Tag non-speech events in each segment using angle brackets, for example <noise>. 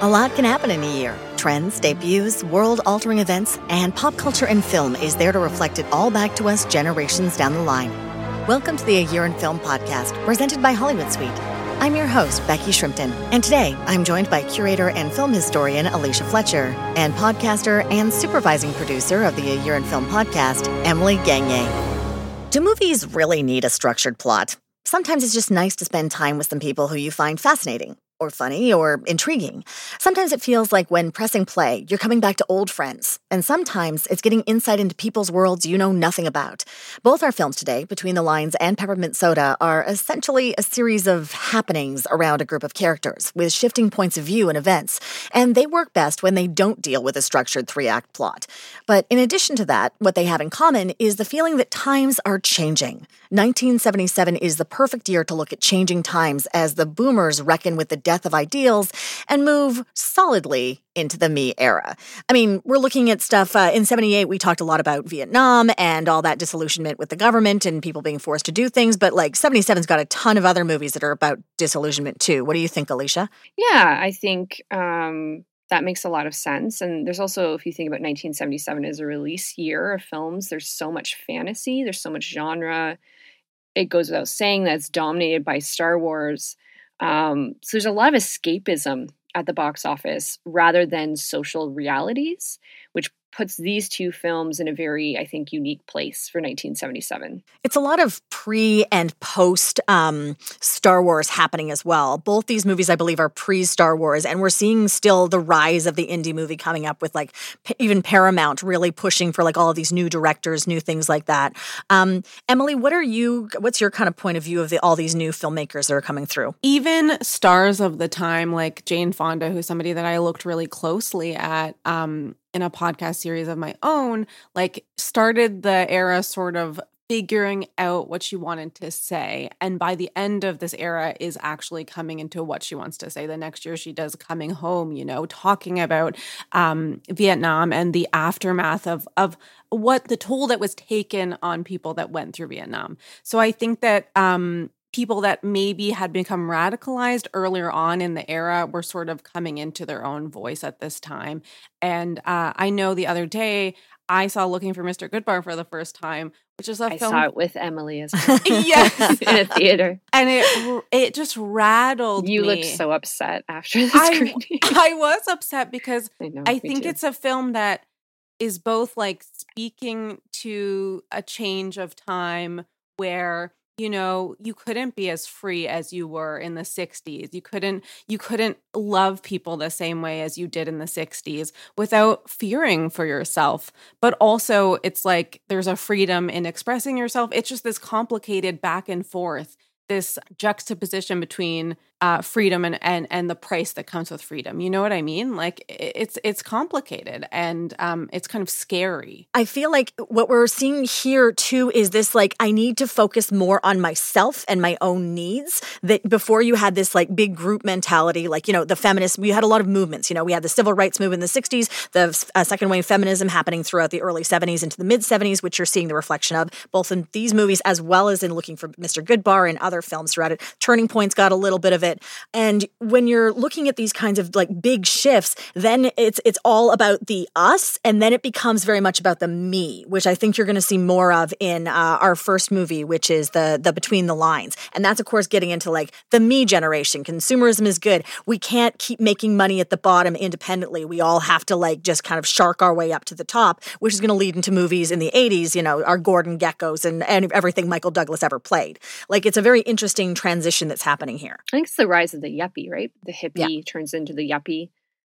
A lot can happen in a year. Trends, debuts, world altering events, and pop culture and film is there to reflect it all back to us generations down the line. Welcome to the A Year in Film podcast, presented by Hollywood Suite. I'm your host, Becky Shrimpton, and today I'm joined by curator and film historian Alicia Fletcher and podcaster and supervising producer of the A Year in Film podcast, Emily Gagne. Do movies really need a structured plot? Sometimes it's just nice to spend time with some people who you find fascinating or funny or intriguing. Sometimes it feels like when pressing play, you're coming back to old friends, and sometimes it's getting insight into people's worlds you know nothing about. Both our films today, Between the Lines and Peppermint Soda, are essentially a series of happenings around a group of characters with shifting points of view and events, and they work best when they don't deal with a structured three act plot. But in addition to that, what they have in common is the feeling that times are changing. 1977 is the perfect year to look at changing times as the boomers reckon with the death of ideals and move solidly into the me era. I mean, we're looking at stuff uh, in 78, we talked a lot about Vietnam and all that disillusionment with the government and people being forced to do things, but like 77's got a ton of other movies that are about disillusionment too. What do you think, Alicia? Yeah, I think um, that makes a lot of sense. And there's also, if you think about 1977 as a release year of films, there's so much fantasy, there's so much genre. It goes without saying that it's dominated by Star Wars. Um, so there's a lot of escapism at the box office rather than social realities, which puts these two films in a very, I think, unique place for 1977. It's a lot of pre and post um, Star Wars happening as well. Both these movies, I believe, are pre Star Wars, and we're seeing still the rise of the indie movie coming up with like p- even Paramount really pushing for like all of these new directors, new things like that. Um, Emily, what are you? What's your kind of point of view of the, all these new filmmakers that are coming through? Even stars of the time, like Jane Fonda, who's somebody that I looked really closely at. Um, in a podcast series of my own, like started the era sort of figuring out what she wanted to say and by the end of this era is actually coming into what she wants to say. The next year she does coming home you know talking about um, vietnam and the aftermath of of what the toll that was taken on people that went through vietnam. So i think that um, people that maybe had become radicalized earlier on in the era were sort of coming into their own voice at this time. And uh, I know the other day I saw Looking for Mr. Goodbar for the first time, which is a I film. saw it with Emily as <laughs> well. yes, in a theater, and it it just rattled. You me. looked so upset after the I, screening. I was upset because <laughs> I, know, I think too. it's a film that is both like speaking to a change of time where you know you couldn't be as free as you were in the 60s you couldn't you couldn't love people the same way as you did in the 60s without fearing for yourself. But also it's like there's a freedom in expressing yourself. It's just this complicated back and forth this juxtaposition between uh, freedom and, and and the price that comes with freedom. You know what I mean? Like it's it's complicated and um, it's kind of scary. I feel like what we're seeing here too is this like I need to focus more on myself and my own needs. That before you had this like big group mentality, like you know the feminists. We had a lot of movements. You know, we had the civil rights movement in the '60s, the uh, second wave feminism happening throughout the early '70s into the mid '70s, which you're seeing the reflection of both in these movies as well as in Looking for Mr. Goodbar and other films throughout it. Turning Point's got a little bit of it. And when you're looking at these kinds of like big shifts, then it's it's all about the us, and then it becomes very much about the me, which I think you're going to see more of in uh, our first movie, which is the the Between the Lines, and that's of course getting into like the me generation. Consumerism is good. We can't keep making money at the bottom independently. We all have to like just kind of shark our way up to the top, which is going to lead into movies in the 80s. You know, our Gordon Gekkos and and everything Michael Douglas ever played. Like it's a very interesting transition that's happening here. It's the rise of the yuppie, right? The hippie yeah. turns into the yuppie.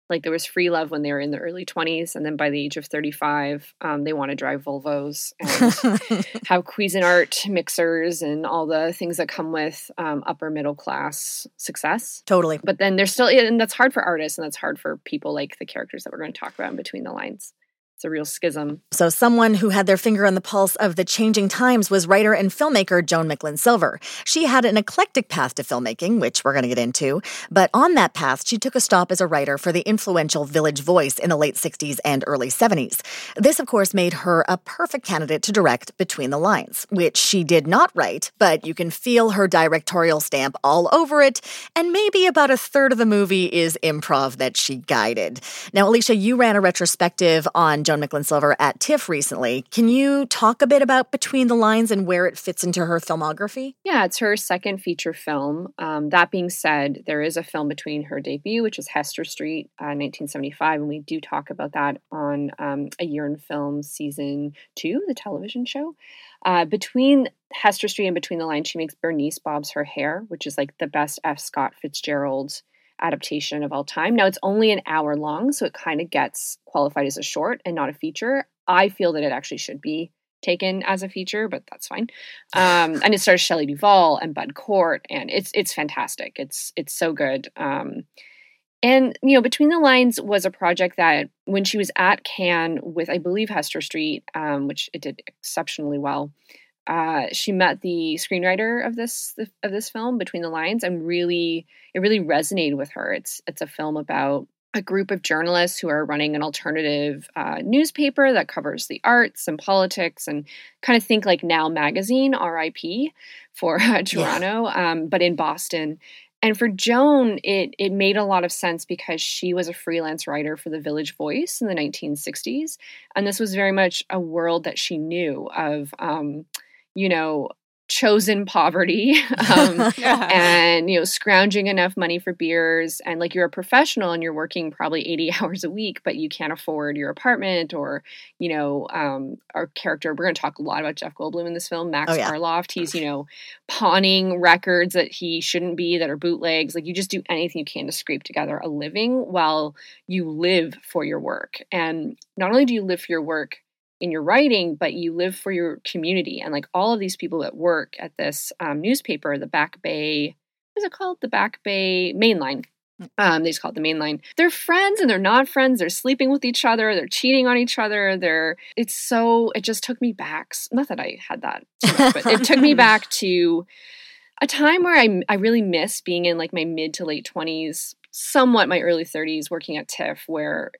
Like there was free love when they were in the early 20s, and then by the age of 35, um, they want to drive Volvos and <laughs> have Cuisinart mixers and all the things that come with um, upper middle class success. Totally. But then there's still, and that's hard for artists, and that's hard for people like the characters that we're going to talk about in between the lines. It's a real schism. So, someone who had their finger on the pulse of the changing times was writer and filmmaker Joan Micklin Silver. She had an eclectic path to filmmaking, which we're going to get into. But on that path, she took a stop as a writer for the influential Village Voice in the late 60s and early 70s. This, of course, made her a perfect candidate to direct Between the Lines, which she did not write, but you can feel her directorial stamp all over it. And maybe about a third of the movie is improv that she guided. Now, Alicia, you ran a retrospective on Joan Micklin Silver at TIFF recently. Can you talk a bit about Between the Lines and where it fits into her filmography? Yeah, it's her second feature film. Um, that being said, there is a film between her debut, which is Hester Street, uh, 1975, and we do talk about that on um, A Year in Film season two, the television show. Uh, between Hester Street and Between the Lines, she makes Bernice Bobs Her Hair, which is like the best F. Scott Fitzgerald adaptation of all time. Now it's only an hour long, so it kind of gets qualified as a short and not a feature. I feel that it actually should be taken as a feature, but that's fine. Um, and it stars Shelley Duvall and Bud Cort, and it's it's fantastic. It's it's so good. Um, and you know, Between the Lines was a project that when she was at Cannes with, I believe, Hester Street, um, which it did exceptionally well uh, she met the screenwriter of this of this film between the lines. And really it really resonated with her. It's it's a film about a group of journalists who are running an alternative uh, newspaper that covers the arts and politics and kind of think like now magazine rip for uh, <laughs> toronto yeah. um, but in boston. And for joan it it made a lot of sense because she was a freelance writer for the village voice in the 1960s and this was very much a world that she knew of um, you know, chosen poverty <laughs> um, <laughs> yeah. and you know scrounging enough money for beers and like you're a professional and you're working probably 80 <laughs> hours a week but you can't afford your apartment or you know um, our character we're going to talk a lot about jeff goldblum in this film max oh, yeah. Arloft he's you know pawning records that he shouldn't be that are bootlegs like you just do anything you can to scrape together a living while you live for your work and not only do you live for your work in your writing, but you live for your community. And like all of these people that work at this um, newspaper, the Back Bay, what is it called? The Back Bay Mainline. Mm. Um, they just call it the mainline. They're friends and they're not friends. They're sleeping with each other. They're cheating on each other. They're. It's so. It just took me back. Not that I had that, much, but it took me <laughs> back to a time where I I really miss being in like my mid to late twenties, somewhat my early thirties, working at TIFF, where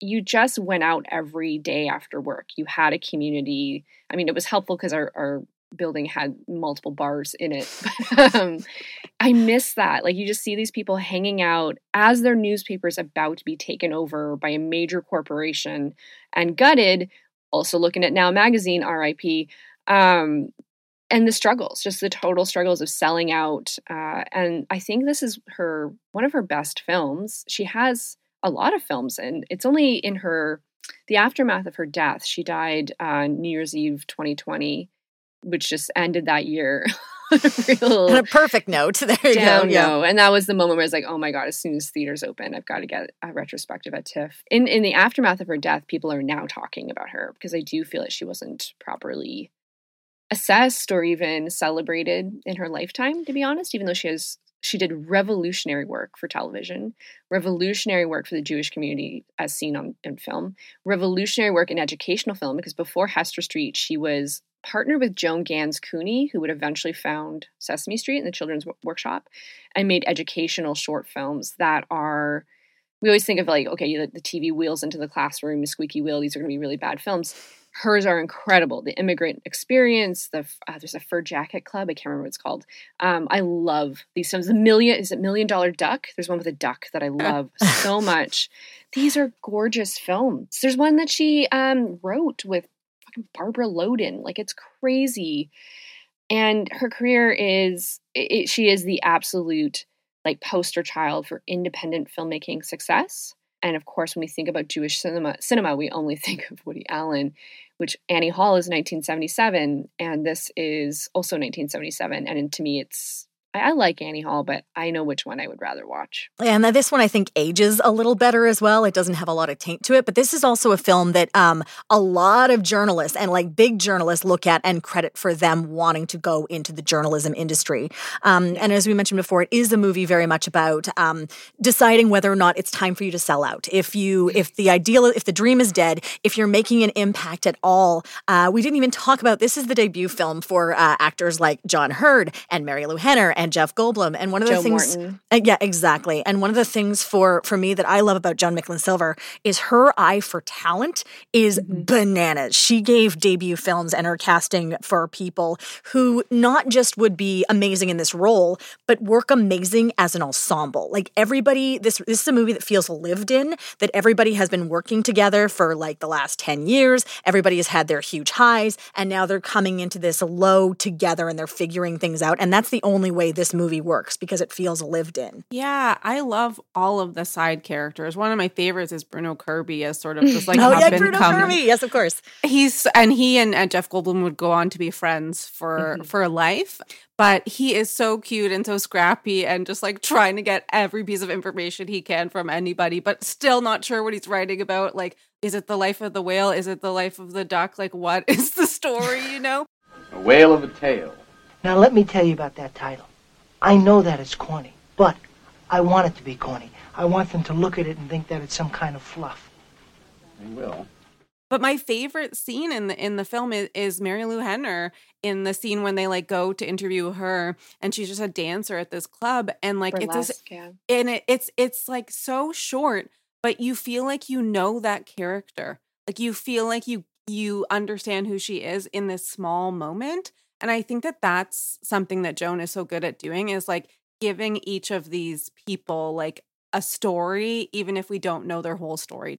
you just went out every day after work. You had a community. I mean, it was helpful because our, our building had multiple bars in it. <laughs> um, I miss that. Like, you just see these people hanging out as their newspaper is about to be taken over by a major corporation and gutted. Also, looking at Now Magazine, RIP. Um, and the struggles, just the total struggles of selling out. Uh, and I think this is her one of her best films. She has a lot of films, and it's only in her the aftermath of her death. She died on uh, New Year's Eve 2020, which just ended that year. <laughs> on a perfect note. <laughs> There you go. Yeah. And that was the moment where I was like, oh my God, as soon as theaters open, I've got to get a retrospective at TIFF. In in the aftermath of her death, people are now talking about her because I do feel that she wasn't properly assessed or even celebrated in her lifetime, to be honest, even though she has she did revolutionary work for television, revolutionary work for the Jewish community as seen on in film, revolutionary work in educational film because before Hester Street, she was partnered with Joan Ganz Cooney, who would eventually found Sesame Street and the Children's Workshop, and made educational short films that are. We always think of like, okay, the, the TV wheels into the classroom, the squeaky wheel. These are going to be really bad films hers are incredible. The immigrant experience, the uh, there's a fur jacket club. I can't remember what it's called. Um, I love these films. The million is it Million Dollar Duck? There's one with a duck that I <laughs> love so much. These are gorgeous films. There's one that she um, wrote with fucking Barbara Loden. Like it's crazy. And her career is it, she is the absolute like poster child for independent filmmaking success. And of course, when we think about Jewish cinema, cinema, we only <laughs> think of Woody Allen, which Annie Hall is 1977, and this is also 1977. And to me, it's I, I like Annie Hall, but I know which one I would rather watch. And this one I think ages a little better as well. It doesn't have a lot of taint to it, but this is also a film that um, a lot of journalists and like big journalists look at and credit for them wanting to go into the journalism industry. Um, and as we mentioned before, it is a movie very much about um, deciding whether or not it's time for you to sell out. If you, if the ideal, if the dream is dead, if you're making an impact at all, uh, we didn't even talk about this is the debut film for uh, actors like John Heard and Marilu Henner and Jeff Goldblum. And one of the Joe things, uh, yeah, exactly. And one of the things for for me that I love about Joan Micklin Silver is her eye for talent is Mhm. bananas. She gave debut films and her casting for people who not just would be amazing in this role, but work amazing as an ensemble. Like everybody, this this is a movie that feels lived in. That everybody has been working together for like the last ten years. Everybody has had their huge highs, and now they're coming into this low together and they're figuring things out. And that's the only way this movie works because it feels lived in. Yeah, I love all of the side characters. One of my favorites is Bruno Kirby as sort of just <laughs> like oh yeah, Bruno coming. Kirby. Yes, of course. He's and he and uh, Jeff Goldblum would go on to be friends for Mhm. for life. But he is so cute and so scrappy and just like trying to get every piece of information he can from anybody, but still not sure what he's writing about. Like, is it the life of the whale? Is it the life of the duck? Like, what <laughs> is the story? You know? A whale of a tale. Now let me tell you about that title. I know that it's corny, but I want it to be corny. I want them to look at it and think that it's some kind of fluff. They will. But my favorite scene in the in the film is, is Marilu Henner in the scene when they like go to interview her and she's just a dancer at this club and like it's this yeah. and it, it's it's like so short but you feel like you know that character like you feel like you you understand who she is in this small moment and i think that that's something that joan is so good at doing is like giving each of these people like a story even if we don't know their whole story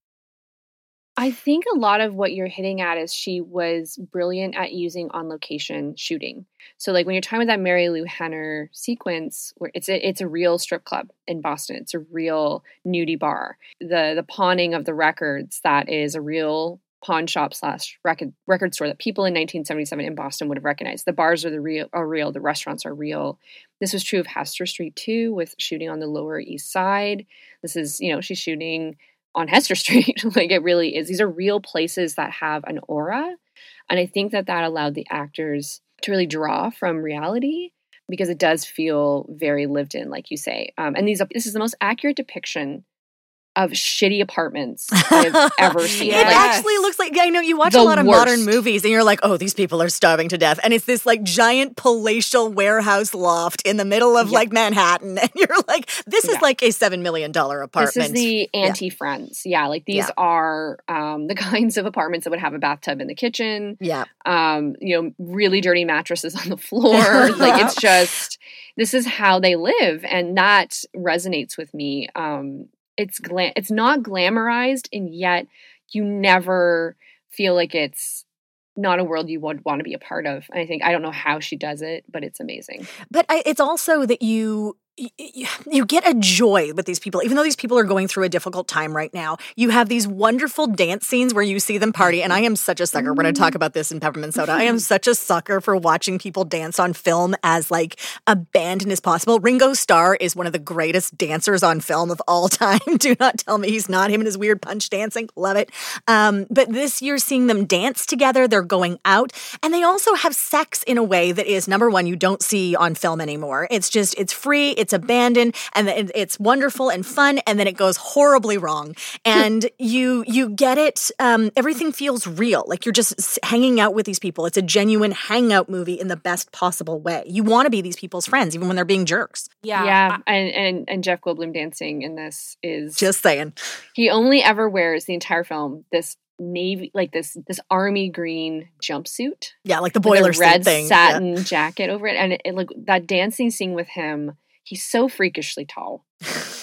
I think a lot of what you're hitting at is she was brilliant at using on location shooting. So like when you're talking about that Marilu Henner sequence where it's a, it's a real strip club in Boston. It's a real nudie bar. The the pawning of the records that is a real pawn shop slash record record store that people in 1977 in Boston would have recognized. The bars are the real are real. The restaurants are real. This was true of Hester Street too, with shooting on the Lower East Side. This is you know she's shooting on Hester <laughs> Street. like it really is. These are real places that have an aura. And I think that that allowed the actors to really draw from reality because it does feel very lived in, like you say. Um, and these this is the most accurate depiction of shitty apartments <laughs> I've ever seen. It Yes. Like, actually looks like I know you watch The a lot of modern movies and you're like, oh, these people are starving to death, and it's this like giant palatial warehouse loft in the middle of Yeah. like Manhattan, <laughs> and you're like, this is Yeah. like a seven million dollar apartment. This is the anti friends. Yeah, like these Yeah. are um, the <laughs> kinds of apartments that would have a bathtub in the kitchen. yeah, um, you know, really dirty mattresses on the floor. like it's just this is how they live, and that resonates with me. Um, it's glam- it's not glamorized, and yet you never feel like it's not a world you would want to be a part of. And I think I don't know how she does it, but it's amazing. but I, it's also that you. You get a joy with these people, even though these people are going through a difficult time right now. You have these wonderful dance scenes where you see them party, and I am such a sucker. We're going to talk about this in Peppermint Soda. I am <laughs> such a sucker for watching people dance on film as like abandoned as possible. Ringo Starr is one of the greatest dancers on film of all <laughs> time. Do not tell me he's not. Him and his weird punch dancing, love it. Um, but this year, seeing them dance together, they're going out, and they also have sex in a way that is number one you don't see on film anymore. It's just it's free, it's abandoned, and it- it's wonderful and fun, and then it goes horribly wrong, and you you get it. Um, everything feels real, like you're just hanging out with these people. It's a genuine hangout movie in the best possible way. You want to be these people's friends, even when they're being jerks. yeah Yeah, and, and and Jeff Goldblum dancing in this is Just saying. He only ever wears the entire film this navy like this this army green jumpsuit Yeah, like the with boiler a suit red thing. Yeah. satin jacket over it, and it, it like that dancing scene with him. He's so freakishly tall,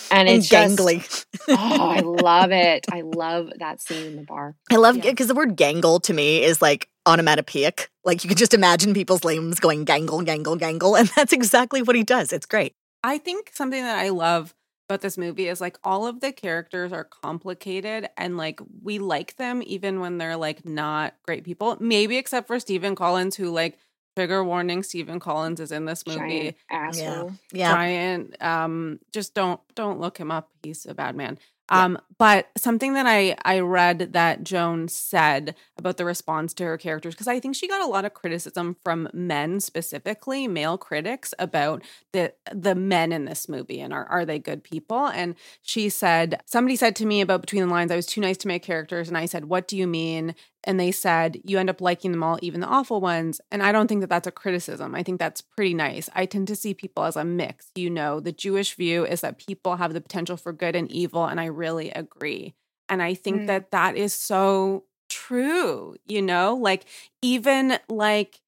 and And it's just gangly. oh, I <laughs> love it. I love that scene in the bar. I love Yeah. because the word gangle to me is like onomatopoeic. Like you can just imagine people's limbs going gangle, gangle, gangle, and that's exactly what he does. It's great. I think something that I love about this movie is like all of the characters are complicated and like we like them even when they're like not great people. Maybe except for Stephen Collins, who like trigger warning stephen collins is in this movie Giant asshole. Yeah. giant um just don't don't look him up he's a bad man Yeah. um but something that i i read that joan said about the response to her characters because i think she got a lot of criticism from men specifically male critics about the the men in this movie and are, are they good people and she said somebody said to me about between the lines i was too nice to make characters and i said what do you mean and they said you end up liking them all even the awful ones. And i don't think that that's a criticism. I think that's pretty nice. I tend to see people as a mix. You know the jewish view is that people have the potential for good and evil and i really agree. And i think Mm. that that is so true you know? Like even like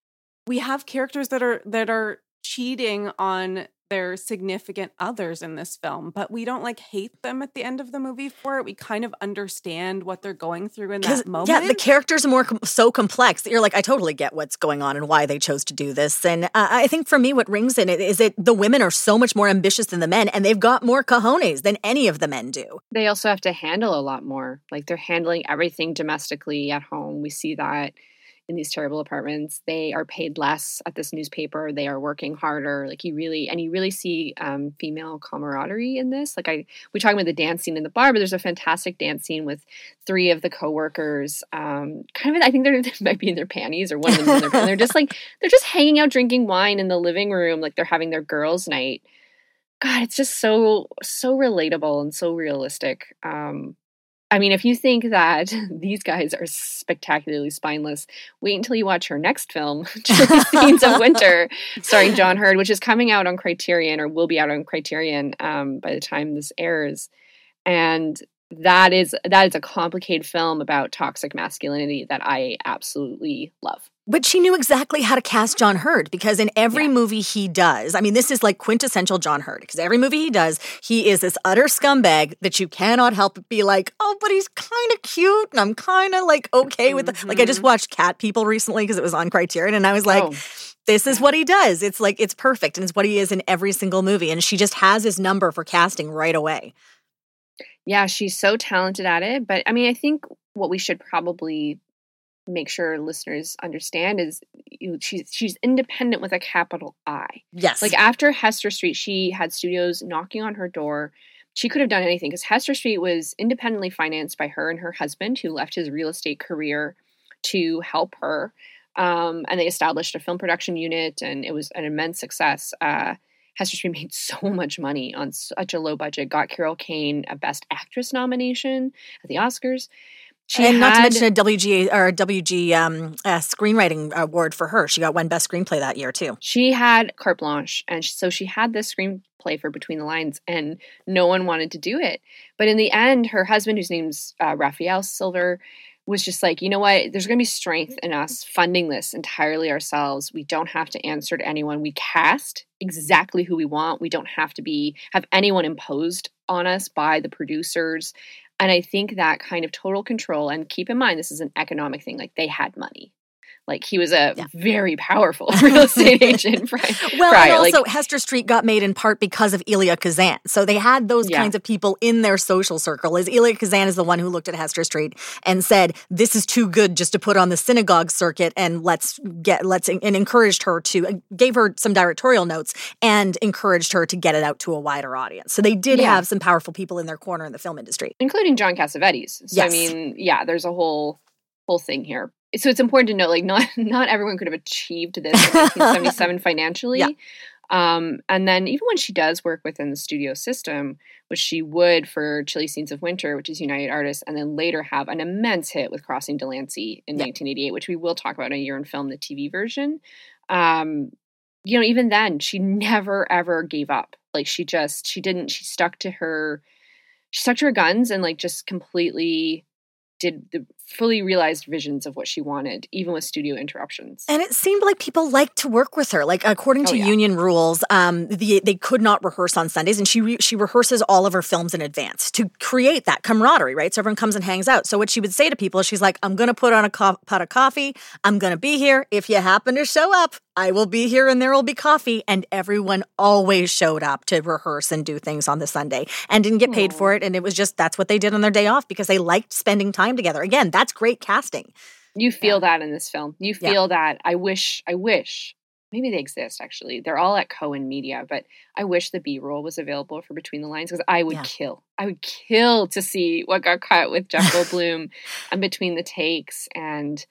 we have characters that are that are cheating on their significant others in this film but we don't like hate them at the end of the movie for it we kind of understand what they're going through in that moment yeah, the characters are more com- so complex that you're like, I totally get what's going on and why they chose to do this. And uh, I think for me, what rings in it is that the women are so much more ambitious than the men, and they've got more cojones than any of the men do. They also have to handle a lot more. Like they're handling everything domestically at home. We see that in these terrible apartments. They are paid less at this newspaper. They are working harder. Like you really, and you really see um, female camaraderie in this. Like I, we talking about the dance scene in the bar, but there's a fantastic dance scene with three of the coworkers. Um, kind of, I think they're <laughs> they might be in their panties or one of them in their panties. They're just like they're just hanging out drinking wine in the living room, like they're having their girls' night. God, it's just so so relatable and so realistic. Um, I mean, if you think that <laughs> these guys are spectacularly spineless, wait until you watch her next film, <laughs> Scenes of Winter, starring John <laughs> Heard, which is coming out on Criterion or will be out on Criterion um, by the time this airs. And that is that is a complicated film about toxic masculinity that I absolutely love. But she knew exactly how to cast John Heard because in every Yeah. movie he does, I mean, this is like quintessential John Heard because every movie he does, he is this utter scumbag that you cannot help but be like, oh, but he's kind of cute and I'm kind of like okay with it. Mm-hmm. Like, I just watched Cat People recently because it was on Criterion and I was like, Oh. this is what he does. It's like, it's perfect and it's what he is in every single movie. And she just has his number for casting right away. Yeah, she's so talented at it. But I mean, I think what we should probably make sure listeners understand is you, she's she's independent with a capital I. Yes. Like after Hester Street, she had studios knocking on her door. She could have done anything because Hester Street was independently financed by her and her husband, who left his real estate career to help her. Um, and they established a film production unit, and it was an immense success. Uh, Hester Street <laughs> made so much money on such a low budget. Got Carol Kane a Best Actress nomination at the Oscars. She and not to mention a WGA or a WG um, uh, screenwriting award for her. She got one best screenplay that year too. she had carte blanche and so she had this screenplay for between the lines and no one wanted to do it. But in the end her husband whose name's uh, raphael silver was just like you know what? There's going to be strength in us funding this entirely ourselves. We don't have to answer to anyone. We cast exactly who we want. We don't have to be have anyone imposed on us by the producers and i think that kind of total control and keep in mind this is an economic thing like they had money like he was a Yeah. very powerful <laughs> real estate agent <laughs> prior. Well, prior. and like, also Hester Street got made in part because of Elia Kazan. So they had those Yeah. kinds of people in their social circle. As Elia Kazan is the one who looked at Hester Street and said, "This is too good just to put on the synagogue circuit," and let's get let's and encouraged her to uh, gave her some directorial notes and encouraged her to get it out to a wider audience. So they did Yeah. have some powerful people in their corner in the film industry. including John Cassavetes. So I mean, yeah, there's a whole whole thing here. So it's important to note, like, not <laughs> not everyone could have achieved this in 1977 <laughs> financially. Yeah. Um, and then even when she does work within the studio system, which she would for Chilly Scenes of Winter, which is United Artists, and then later have an immense hit with Crossing Delancey in Yeah. 1988, which we will talk about in a year in film, the TV version. Um, you know, even then, she never ever gave up. Like she just she didn't she stuck to her she stuck to her guns and like just completely did the fully realized visions of what she wanted, even with studio interruptions. And it seemed like people liked to work with her. Like according Oh, to yeah. union rules, um, the, they could not rehearse on Sundays, and she re- she rehearses all of her films in advance to create that camaraderie, right? So everyone comes and hangs out. So what she would say to people, is she's like, "I'm going to put on a co- pot of coffee. I'm going to be here. If you happen to show up, I will be here, and there will be coffee." And everyone always showed up to rehearse and do things on the Sunday, and didn't get paid for it. And it was just that's what they did on their day off because they liked spending time together. Again, that's great casting. you feel that in this film. You Yeah. feel that. I wish, I wish maybe they exist actually. They're all at Cohen Media, but I wish the B roll was available for Between the Lines because I would Yeah. kill. I would kill to see what got cut with Jeff <laughs> Goldblum and Between the Takes. And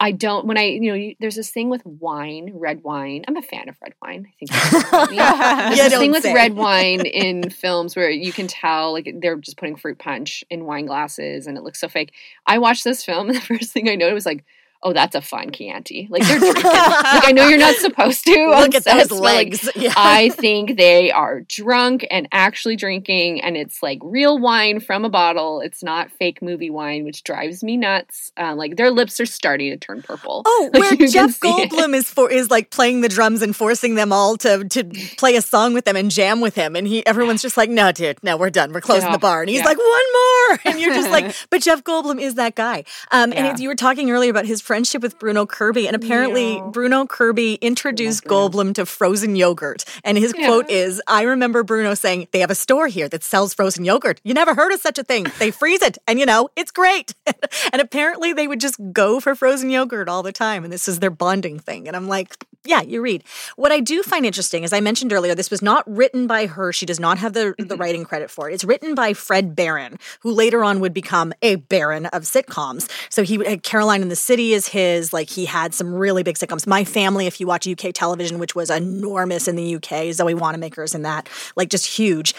I don't when I you know you, there's this thing with wine, red wine. I'm a fan of red wine. I think. <laughs> There's You this thing with say. red wine in films where you can tell like they're just putting fruit punch in wine glasses and it looks so fake. I watched this film and <laughs> the first thing I noted was like, oh, that's a fine Chianti. Like they're <laughs> drinking. like I know you're not supposed to. <laughs> Look at those but, like, legs. <laughs> yeah. I think they are drunk and actually drinking, and it's like real wine from a bottle. It's not fake movie wine, which drives me nuts. Um, like their lips are starting to turn purple. Oh, Like, where Jeff. Goldblum is for is like playing the drums and forcing them all to to play a song with them and jam with him, and he everyone's just like, no, dude, no, we're done, we're closing the bar, and he's Yeah. like, one more, and you're just like, but Jeff Goldblum is that guy. Um, and Yeah. it's, you were talking earlier about his friendship with Bruno Kirby, and apparently Yeah. Bruno Kirby introduced Bruno. Goldblum to frozen yogurt, and his Yeah. quote is, "I remember Bruno saying they have a store here that sells frozen yogurt. You never heard of such a thing? They freeze it, and you know it's great." <laughs> and apparently they would just go for frozen yogurt all the time, and this is their bonding thing. And I'm like, yeah, you read. What I do find interesting, as I mentioned earlier, this was not written by her. She does not have the, the mm-hmm. writing credit for it. It's written by Fred Barron, who later on would become a baron of sitcoms. So he had Caroline in the City is his. Like he had some really big sitcoms. My Family, if you watch UK television, which was enormous in the UK, Zoe Wanamaker's in that, like just huge.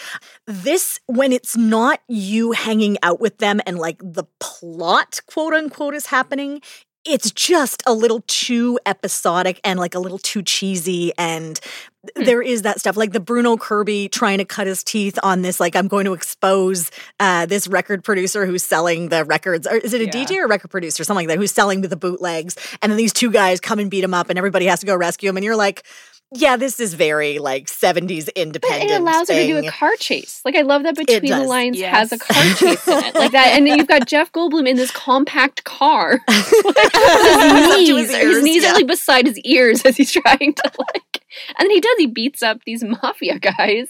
This, when it's not you hanging out with them and like the plot, quote unquote, is happening, it's just a little too episodic and like a little too cheesy and there is that stuff. Like the bruno kirby trying to cut his teeth on this like i'm going to expose uh, this record producer who's selling the records. Or is it a Yeah. dj or a record producer? Something like that who's selling the bootlegs. And then these two guys come and beat him up and everybody has to go rescue him. And you're like yeah this is very like 70s But independent it allows her to do a car chase. Like I love that between the does. lines has a car chase in it, like that. And then you've got <laughs> Jeff Goldblum in this compact car. <laughs> <laughs> Up his his knees, his, ears, knees yeah. are like beside his ears as he's trying to like. And then he does. He beats up these <laughs> mafia guys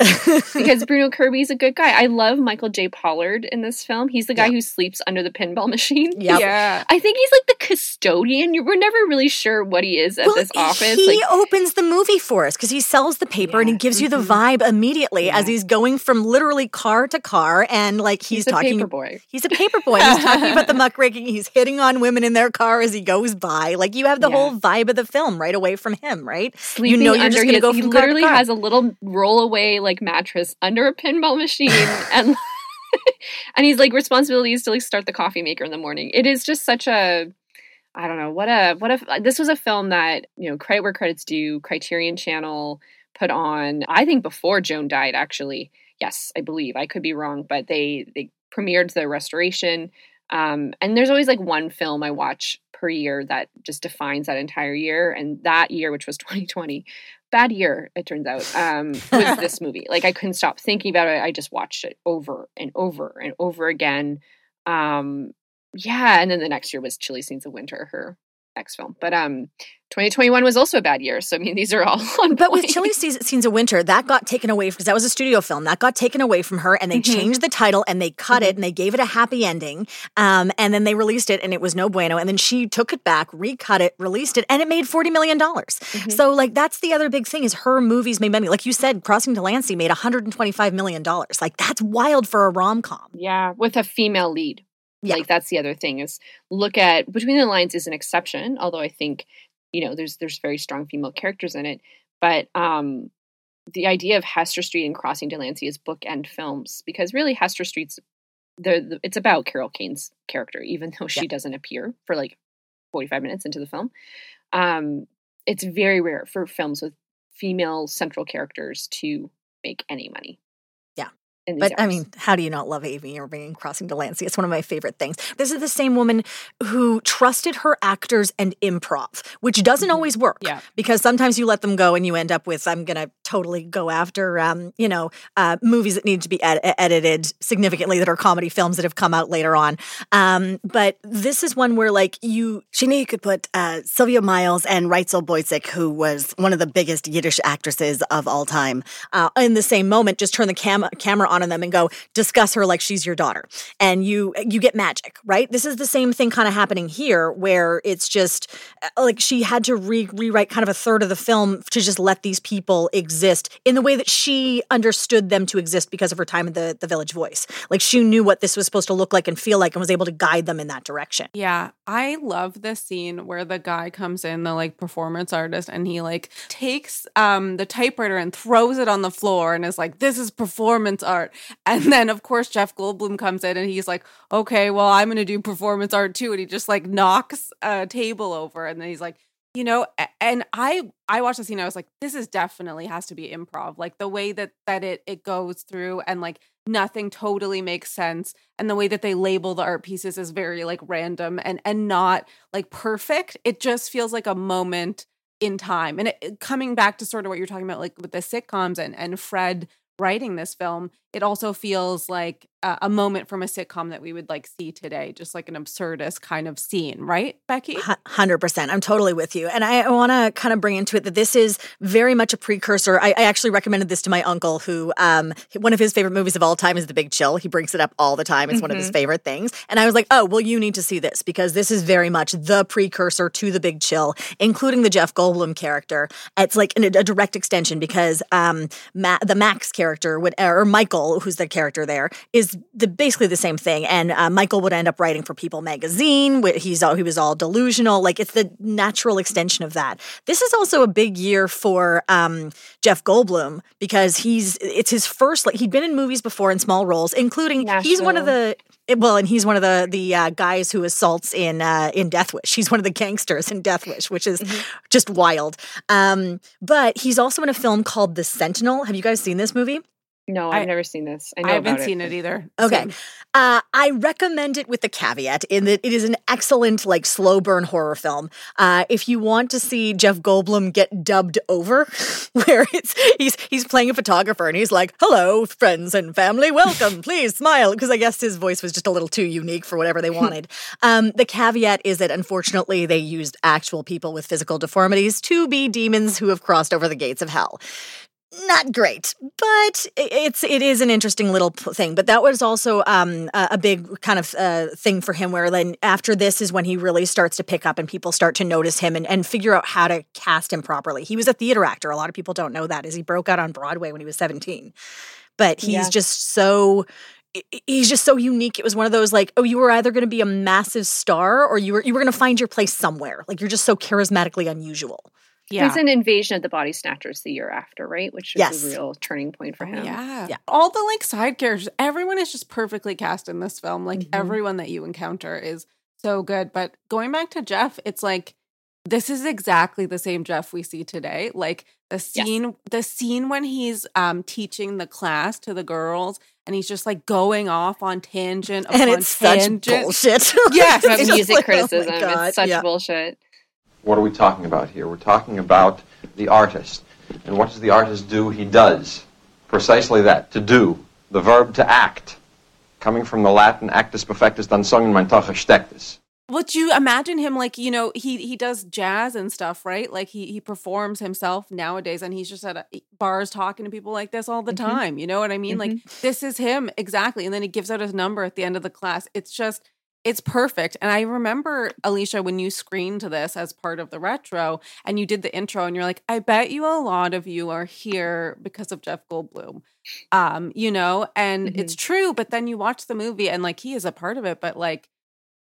because <laughs> Bruno Kirby's a good guy. I love Michael J. Pollard in this film. He's the guy Yeah. who sleeps under the pinball machine. Yep. Yeah. I think he's like the custodian. We're never really sure what he is at Well, this office. He like, opens the movie for us because he sells the paper and he Yeah. gives you the Mhm. vibe immediately as he's going from literally car to car and like he's, he's, a talking. paper boy. He's a paper boy. He's talking about the <laughs> muckraking. He's hitting on women in their car as he goes by. Like you have the Yeah. whole vibe of the film right away from him, right? sleeping know you're under just go he from car to literally has a little rollaway like mattress under a pinball machine <laughs> and and he's like responsibilities to like start the coffee maker in the morning. It is just such a i don't know what a what if this was a film that you know credit where credit's due criterion channel put on i think before joan died actually. Yes i believe. I could be wrong but they they premiered the restoration. Um, and there's always like one film i watch per year that just defines that entire year and that year which was 2020 bad year it turns out um was <laughs> this movie. Like i couldn't stop thinking about it. I just watched it over and over and over again. Um yeah and then the next year was chilly scenes of winter her next film but um 2021 was also a bad year so i mean these are all <laughs> But with. Chilly Scenes of Winter, that got taken away because that was a studio film. That got taken away from her, and they Mhm. changed the title and they cut it and they gave it a happy ending. Um, and then they released it, and it was no bueno. And then she took it back, recut it, released it, and it made forty million dollars. Mhm. So like that's the other big thing is her movies made money. Like you said, Crossing Delancey made one hundred and twenty five million dollars. Like that's wild for a rom com. Yeah, with a female lead. Yeah. Like that's the other thing is look at Between the Lines is an exception, although I think, you know, there's there's very strong female characters in it. But um the idea of Hester Street and Crossing Delancey is book bookend films because really Hester Street's the, the it's about Carol Kane's character, even though she Yeah. doesn't appear for like 45 minutes into the film. Um it's very rare for films with female central characters to make any money. Yeah. in these But I mean, how do you not love Amy Irving Crossing Delancey? It's one of my favorite things. This is the same woman who trusted her actors and improv, which doesn't Mhm. always work. Yeah. Because sometimes you let them go and you end up with, I'm going to totally go after, um, you know, uh, movies that need to be ed- edited significantly that are comedy films that have come out later on. Um, but this is one where, like, you, she knew you could put uh, Sylvia Miles and Reizl Bozyk, who was one of the biggest Yiddish actresses of all time, uh, in the same moment, just turn the cam- camera on on them and go discuss her like she's your daughter, and you you get magic, right? This is the same thing kind of happening here, where it's just uh, like she had to re- rewrite kind of a third of the film to just let these people exist in the way that she understood them to exist because of her time at the the Village Voice. Like she knew what this was supposed to look like and feel like, and was able to guide them in that direction. Yeah, I love the scene where the guy comes in, the like performance artist, and he like takes um the typewriter and throws it on the floor and is like, "This is performance art." And <laughs> then of course Jeff Goldblum comes in and he's like, "Okay, well I'm going to do performance art too," and he just like knocks a table over, and then he's like, you know and i i watched the scene i was like this is definitely has to be improv like the way that that it it goes through and like nothing totally makes sense and the way that they label the art pieces is very like random and and not like perfect it just feels like a moment in time and it, coming back to sort of what you're talking about like with the sitcoms and and fred writing this film it also feels like a, a moment from a sitcom that we would like see today just like an absurdist kind of scene right becky 100% i'm totally with you and i, I want to kind of bring into it that this is very much a precursor i, I actually recommended this to my uncle who um, one of his favorite movies of all time is the big chill he brings it up all the time it's mm-hmm. one of his mm-hmm. favorite things and i was like oh well you need to see this because this is very much the precursor to the big chill including the jeff goldblum character it's like a, a direct extension because um, Ma- the max character would or michael Michael, who's the character there, is the basically the same thing. And uh, Michael would end up writing for People magazine. He's all, he was all delusional. Like it's the natural extension of that. This is also a big year for um, Jeff Goldblum because he's it's his first. Like he'd been in movies before in small roles, including Nashville. he's one of the well, and he's one of the the uh, guys who assaults in uh, in Death Wish. He's one of the gangsters in Death Wish, which is mm-hmm. just wild. Um, but he's also in a film called The Sentinel. Have you guys seen this movie? No, I've I, never seen this. I, I haven't seen it, it either. Okay. Uh, I recommend it with the caveat in that it is an excellent, like, slow burn horror film. Uh, if you want to see Jeff Goldblum get dubbed over, <laughs> where it's he's he's playing a photographer and he's like, "Hello, friends and family, welcome. Please smile," because I guess his voice was just a little too unique for whatever they <laughs> wanted. um, the caveat is that unfortunately they used actual people with physical deformities to be demons who have crossed over the gates of hell not great, but it's it is an interesting little thing. But that was also um, a, big kind of uh, thing for him. Where then after this is when he really starts to pick up and people start to notice him and, and figure out how to cast him properly. He was a theater actor. A lot of people don't know that. Is he broke out on Broadway when he was seventeen, but he's yeah. just so he's just so unique. It was one of those like, oh, you were either going to be a massive star or you were you were going to find your place somewhere. Like you're just so charismatically unusual. Yeah. There's an invasion of the body snatchers the year after, right? Which is yes. a real turning point for oh, him. yeah. yeah. All the like side characters, everyone is just perfectly cast in this film. Like mm-hmm. everyone that you encounter is so good. But going back to Jeff, it's like this is exactly the same Jeff we see today. Like the scene yes. the scene when he's um teaching the class to the girls and he's just like going off on tangent and it's tangent. such bullshit. <laughs> yes, music like, criticism. Oh it's such yeah. bullshit. What are we talking about here? We're talking about the artist. And what does the artist do? He does. Precisely that, to do. The verb to act. Coming from the Latin actus perfectus dann sungen mein Tochter stecktes. Would you imagine him like you know he he does jazz and stuff right like he he performs himself nowadays and he's just at a, bars talking to people like this all the mm-hmm. time you know what I mean mm-hmm. like this is him exactly and then he gives out his number at the end of the class it's just it's perfect. And I remember, Alicia, when you screened this as part of the retro and you did the intro, and you're like, I bet you a lot of you are here because of Jeff Goldblum. Um, you know, and mm-hmm. it's true, but then you watch the movie and like he is a part of it, but like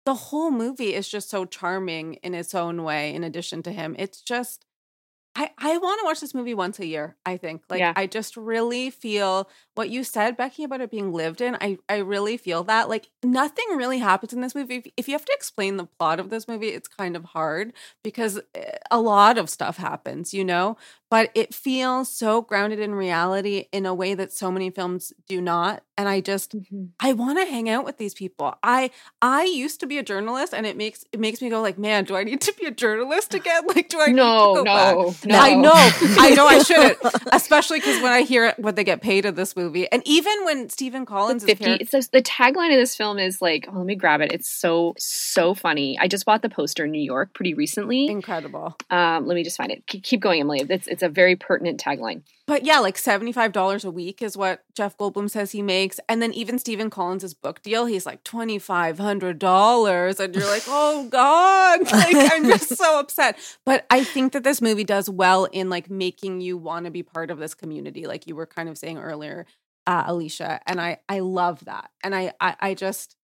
the whole movie is just so charming in its own way, in addition to him. It's just I, I want to watch this movie once a year, I think. Like yeah. I just really feel what you said, Becky, about it being lived in. I, I really feel that. Like nothing really happens in this movie. If, if you have to explain the plot of this movie, it's kind of hard because eh, a lot of stuff happens, you know? But it feels so grounded in reality in a way that so many films do not. And I just mm-hmm. I want to hang out with these people. I I used to be a journalist and it makes it makes me go like, man, do I need to be a journalist again? <laughs> Like do I need to go? no, no, back? No. I know, I know, I <laughs> shouldn't, especially because when I hear what they get paid in this movie, and even when Stephen Collins is 50 here, it says the tagline of this film is like oh, let me grab it it's so so funny i just bought the poster in new york pretty recently incredible. um let me just find it Keep- keep going emily it's it's a very pertinent tagline. But yeah, like seventy-five dollars a week is what Jeff Goldblum says he makes, and then even Stephen Collins' book deal, he's like twenty-five hundred dollars, and you're like, <laughs> oh god, <laughs> like I'm just so upset. But I think that this movie does well in like making you want to be part of this community, like you were kind of saying earlier, uh, Alicia, and I I love that, and I I, I just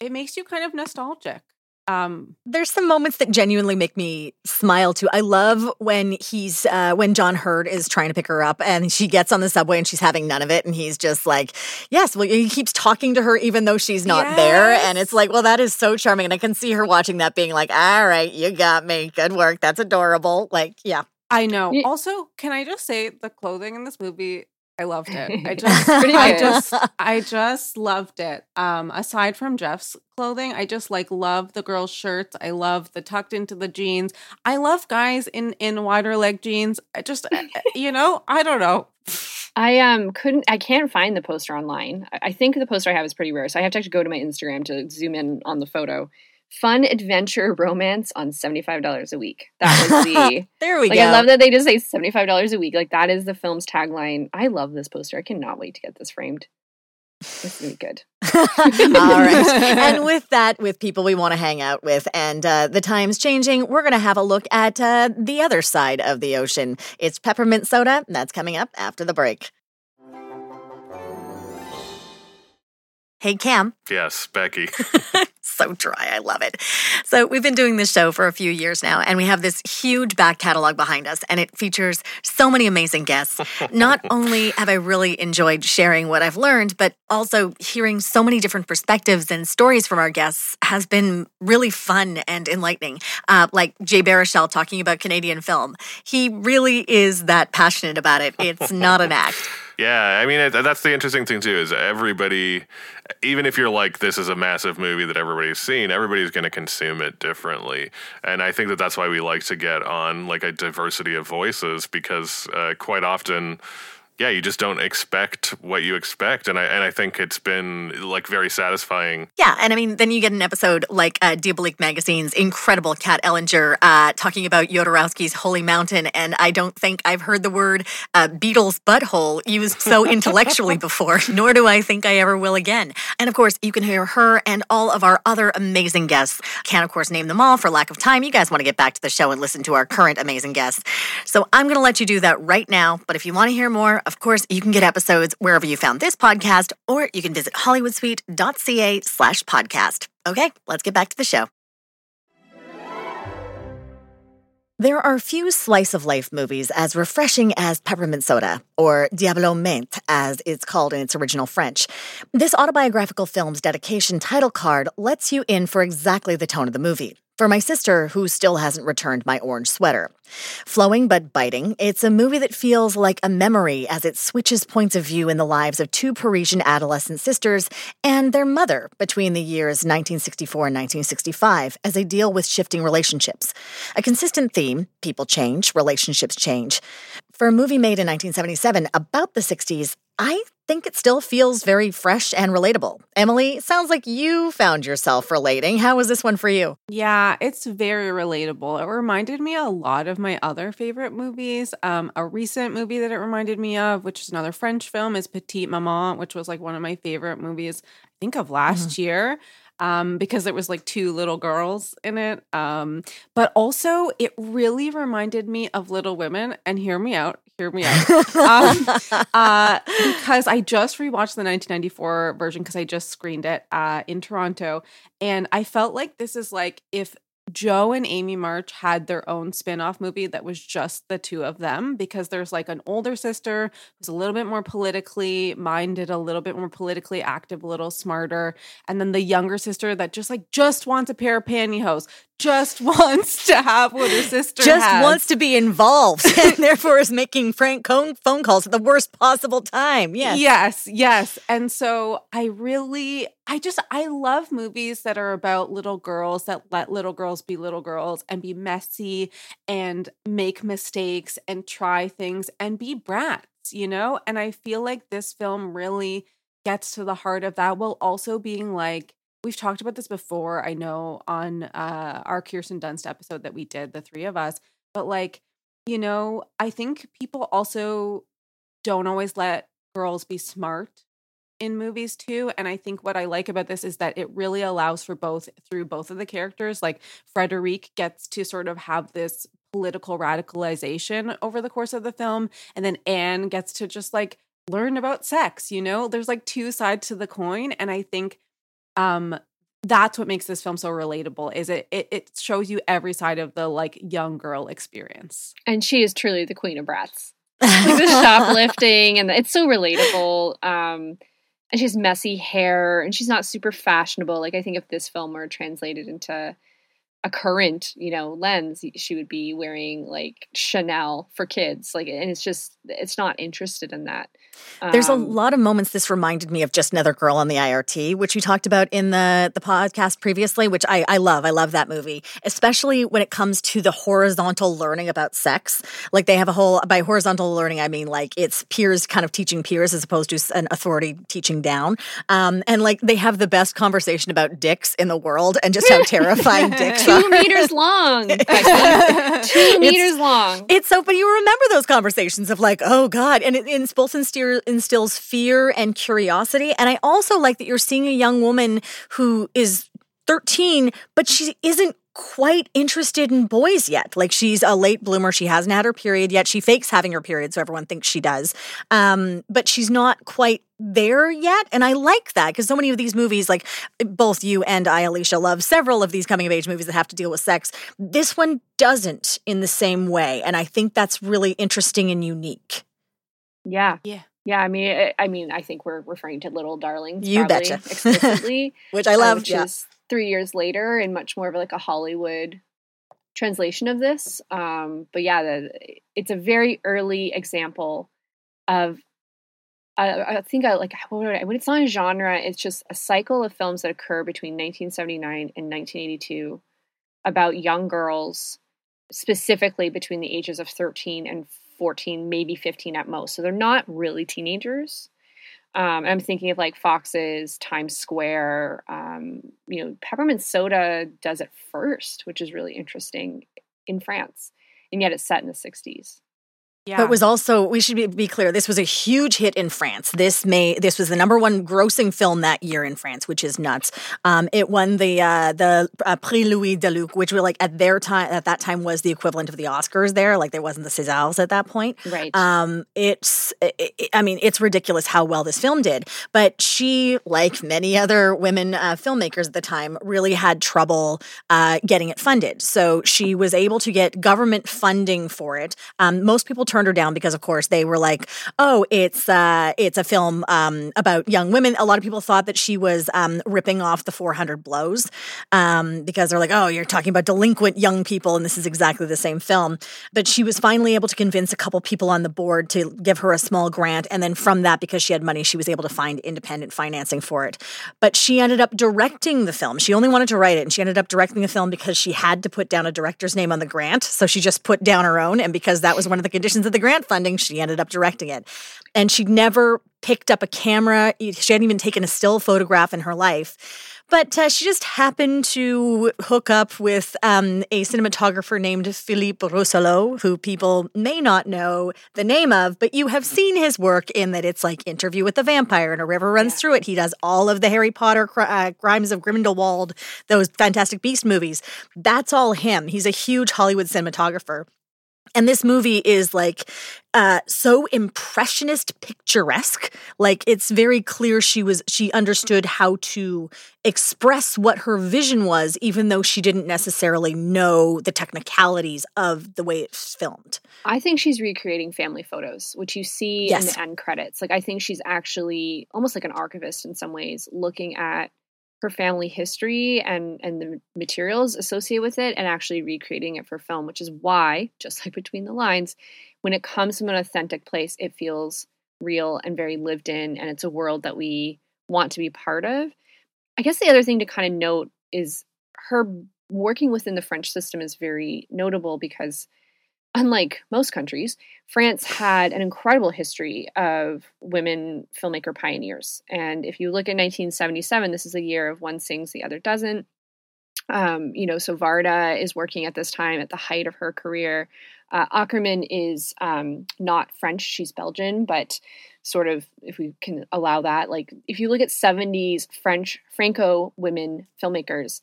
it makes you kind of nostalgic. Um, There's some moments that genuinely make me smile too. I love when he's uh, when John Heard is trying to pick her up and she gets on the subway and she's having none of it and he's just like, "Yes." Well, he keeps talking to her even though she's not there, and it's like, well, that is so charming, and I can see her watching that, being like, "All right, you got me. Good work. That's adorable." Like, yeah. I know. Also, can I just say the clothing in this movie? I loved it. I <laughs> just, I just, I just loved it. Um, aside from Jeff's clothing, I just like love the girls' shirts. I love the tucked into the jeans. I love guys in in wider leg jeans. I just, uh, uh, <laughs> you know, I don't know. i um couldn't i can't find the poster online I, I think the poster i have is pretty rare so i have to actually go to my instagram to zoom in on the photo fun adventure romance on $75 a week that was the <laughs> there we like go. i love that they just say $75 a week like that is the film's tagline i love this poster i cannot wait to get this framed this is gonna be <laughs> good All right. <laughs> And with that, with people we want to hang out with, and uh, the times changing, we're going to have a look at uh, the other side of the ocean. It's peppermint soda. That's coming up after the break. Hey, Cam. Yes, Becky. So dry. I love it. So, we've been doing this show for a few years now, and we have this huge back catalog behind us, and it features so many amazing guests. <laughs> Not only have I really enjoyed sharing what I've learned, but also hearing so many different perspectives and stories from our guests has been really fun and enlightening. Uh, like Jay Baruchel talking about Canadian film. He really is that passionate about it. It's not an <laughs> act. Yeah, I mean it, that's the interesting thing too is everybody, even if you're like this is a massive movie that everybody's seen, everybody's going to consume it differently, and I think that that's why we like to get on like a diversity of voices because uh, quite often. Yeah, you just don't expect what you expect, and I and I think it's been like very satisfying. Yeah, and I mean, then you get an episode like uh, Diabolique Magazine's incredible Kat Ellinger uh, talking about Jodorowsky's Holy Mountain, and I don't think I've heard the word uh, Beatles butthole used so <laughs> intellectually before, nor do I think I ever will again. And of course, you can hear her and all of our other amazing guests. Can't, of course, name them all for lack of time. You guys want to get back to the show and listen to our current amazing guests. So I'm going to let you do that right now. But if you want to hear more, of course, you can get episodes wherever you found this podcast, or you can visit hollywoodsuite.ca slash podcast. Okay, let's get back to the show. There are few slice of life movies as refreshing as Peppermint Soda, or Diabolo Menthe, as it's called in its original French. This autobiographical film's dedication title card lets you in for exactly the tone of the movie. For my sister, who still hasn't returned my orange sweater. Flowing but biting, it's a movie that feels like a memory as it switches points of view in the lives of two Parisian adolescent sisters and their mother between the years 1964 and 1965 as they deal with shifting relationships. A consistent theme people change, relationships change. For a movie made in 1977 about the 60s, I think it still feels very fresh and relatable. Emily, sounds like you found yourself relating. How was this one for you? Yeah, it's very relatable. It reminded me a lot of my other favorite movies. Um, a recent movie that it reminded me of, which is another French film, is Petite Maman, which was like one of my favorite movies, I think, of last year. Um, because there was like two little girls in it. Um, but also it really reminded me of Little Women. And hear me out, hear me out. um, <laughs> uh, because I just rewatched the 1994 version because I just screened it uh, in Toronto, and I felt like this is like if Jo and Amy March had their own spin-off movie that was just the two of them because there's like an older sister who's a little bit more politically minded, a little bit more politically active, a little smarter, and then the younger sister that just like just wants a pair of pantyhose, just <laughs> wants to have what her sister just has. wants to be involved <laughs> and therefore is making prank phone phone calls at the worst possible time. Yes. Yes, yes. And so I really I just I love movies that are about little girls that let little girls be little girls and be messy and make mistakes and try things and be brats, you know? And I feel like this film really gets to the heart of that while also being like we've talked about this before, I know on uh our Kirsten Dunst episode that we did, the three of us, but like, you know, I think people also don't always let girls be smart in movies too and i think what i like about this is that it really allows for both through both of the characters like frederique gets to sort of have this political radicalization over the course of the film and then anne gets to just like learn about sex you know? There's like two sides to the coin and i think um that's what makes this film so relatable is it it, it shows you every side of the like young girl experience And she is truly the queen of brats. <laughs> Like the shoplifting and the, it's so relatable. Um and she has messy hair and she's not super fashionable. Like I think if this film were translated into a current, you know, lens, she would be wearing like Chanel for kids. Like and it's just it's not interested in that. There's a Um, lot of moments this reminded me of just another girl on the IRT, which we talked about in the the podcast previously, which I, I love. I love that movie, especially when it comes to the horizontal learning about sex. Like they have a whole by horizontal learning, I mean like it's peers kind of teaching peers as opposed to an authority teaching down. Um, and like they have the best conversation about dicks in the world and just how <laughs> terrifying dicks <laughs> are. Two meters long. <laughs> Two meters long. It's so, but you remember those conversations of like, oh God, and it, it both instill, instills fear and curiosity. And I also like that you're seeing a young woman who is 13, but she isn't quite interested in boys yet. Like she's a late bloomer. She hasn't had her period yet. She fakes having her period, so everyone thinks she does. Um, but she's not quite there yet. And I like that because so many of these movies, like both you and I, Alicia, love several of these coming of age movies that have to deal with sex. This one doesn't in the same way. And I think that's really interesting and unique. Yeah. Yeah. Yeah, I mean, I, I mean, I think we're referring to Little Darlings. You probably betcha. explicitly, <laughs> Which I uh, love. which yeah. is three years later in much more of like a Hollywood translation of this. Um, but yeah, the, it's a very early example of. I, I think I like when it's not a genre, it's just a cycle of films that occur between 1979 and 1982 about young girls, specifically between the ages of 13 and 14, maybe 15 at most. So they're not really teenagers. Um, I'm thinking of like Fox's Times Square. Um, you know, Peppermint Soda does it first, which is really interesting in France, and yet it's set in the 60s. Yeah. But was also we should be, be clear. This was a huge hit in France. This may this was the number one grossing film that year in France, which is nuts. Um, it won the uh, the uh, Prix Louis Deluc, which were like at their time at that time was the equivalent of the Oscars. There, like there wasn't the Césars at that point. Right. Um, it's it, it- I mean it's ridiculous how well this film did. But she, like many other women uh, filmmakers at the time, really had trouble uh, getting it funded. So she was able to get government funding for it. Um, most people turned her down because, of course, they were like, "Oh, it's uh, it's a film um, about young women." A lot of people thought that she was um, ripping off the 400 Blows um, because they're like, "Oh, you're talking about delinquent young people, and this is exactly the same film." But she was finally able to convince a couple people on the board to give her a small grant, and then from that, because she had money, she was able to find independent financing for it. But she ended up directing the film. She only wanted to write it, and she ended up directing the film because she had to put down a director's name on the grant. So she just put down her own, and because that was one of the conditions of the grant funding, she ended up directing it. And she'd never picked up a camera. She hadn't even taken a still photograph in her life. But uh, she just happened to hook up with um, a cinematographer named Philippe Rousselot, who people may not know the name of, but you have seen his work in that it's like Interview with the Vampire and A River Runs Through It. He does all of the Harry Potter, cri- uh, Crimes of Grindelwald, those Fantastic Beast movies. That's all him. He's a huge Hollywood cinematographer. And this movie is like uh, so impressionist picturesque. Like it's very clear she was she understood how to express what her vision was, even though she didn't necessarily know the technicalities of the way it's filmed. I think she's recreating family photos, which you see in the end credits. Like I think she's actually almost like an archivist in some ways, looking at her family history and and the materials associated with it and actually recreating it for film which is why just <laughs> like between the lines when it comes from an authentic place it feels real and very lived in and it's a world that we want to be part of. I guess the other thing to kind of note is her working within the french system is very notable because unlike most countries, France had an incredible history of women filmmaker pioneers. And if you look at 1977, this is a year of one sings, the other doesn't. Um, you know, so Varda is working at this time at the height of her career. Uh, Akerman is um, not French, she's Belgian, but sort of, if we can allow that, like if you look at 70s French Franco women filmmakers,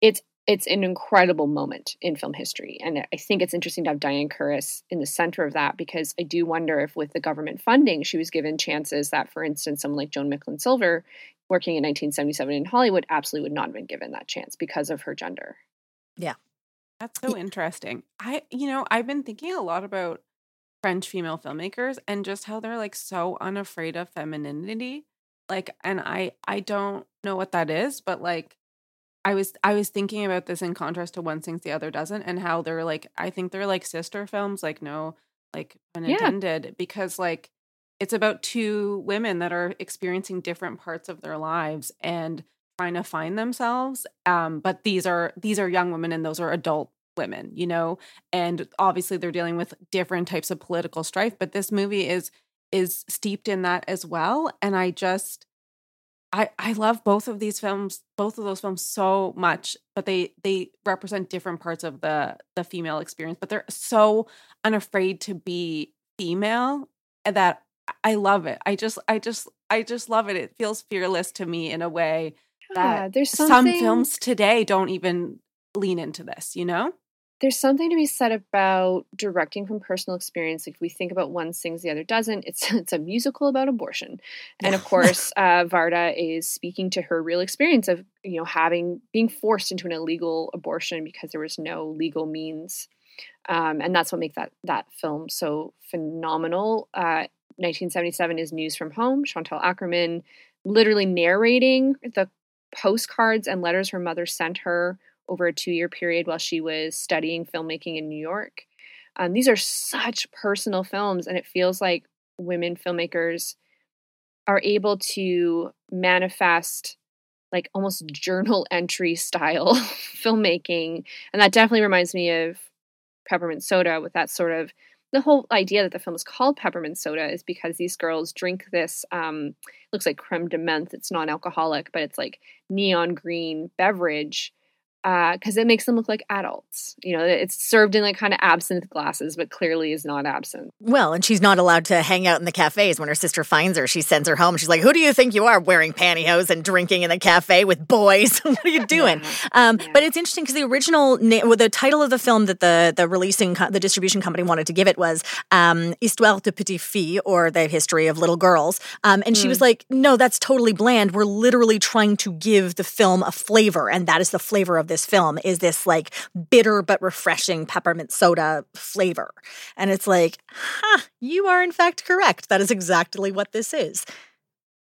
it's it's an incredible moment in film history. And I think it's interesting to have Diane Kurys in the center of that because I do wonder if, with the government funding, she was given chances that, for instance, someone like Joan Micklin Silver, working in 1977 in Hollywood, absolutely would not have been given that chance because of her gender. Yeah. That's so interesting. I, you know, I've been thinking a lot about French female filmmakers and just how they're like so unafraid of femininity. Like, and I, I don't know what that is, but like, I was I was thinking about this in contrast to one sings the other doesn't and how they're like I think they're like sister films like no like unintended yeah. because like it's about two women that are experiencing different parts of their lives and trying to find themselves um but these are these are young women and those are adult women you know and obviously they're dealing with different types of political strife but this movie is is steeped in that as well and I just I I love both of these films, both of those films so much, but they they represent different parts of the the female experience, but they're so unafraid to be female eh, that I love it. I just I just I just love it. It feels fearless to me in a way yeah, that there's some films today don't even lean into this, you know? There's something to be said about directing from personal experience. If we think about one sings, the other doesn't. It's <laughs> it's a musical about abortion, and of <laughs> course, uh, Varda is speaking to her real experience of you know having being forced into an illegal abortion because there was no legal means, um, and that's what makes that that film so phenomenal. Uh, 1977 is News from Home. Chantal Akerman literally narrating the postcards and letters her mother sent her over a two year period while she was studying filmmaking in New York. Um, these are such personal films, and it feels like women filmmakers are able to manifest like almost journal <laughs> entry style <laughs> filmmaking. And that definitely reminds me of Peppermint Soda with that sort of the whole idea that the film is called Peppermint Soda is because these girls drink this um looks like creme de menthe. It's non-alcoholic, but it's like neon green beverage because uh, it makes them look like adults. You know, it's served in like kind of absinthe glasses, but clearly is not absinthe. Well, and she's not allowed to hang out in the cafes. When her sister finds her, she sends her home. She's like, "Who do you think you are, wearing pantyhose and drinking in the cafe with boys? <laughs> what are you <laughs> doing?" Yeah. Um, yeah. But it's interesting because the original, na- well, the title of the film that the the releasing co- the distribution company wanted to give it was um, "Histoire de Petites Filles" or the history of little girls. Um, and mm. she was hmm. like, "No, that's totally bland. We're literally trying to give the film a flavor, and that is the flavor of this film is this like bitter but refreshing peppermint soda flavor. And it's like, huh, you are in fact correct. That is exactly what this is.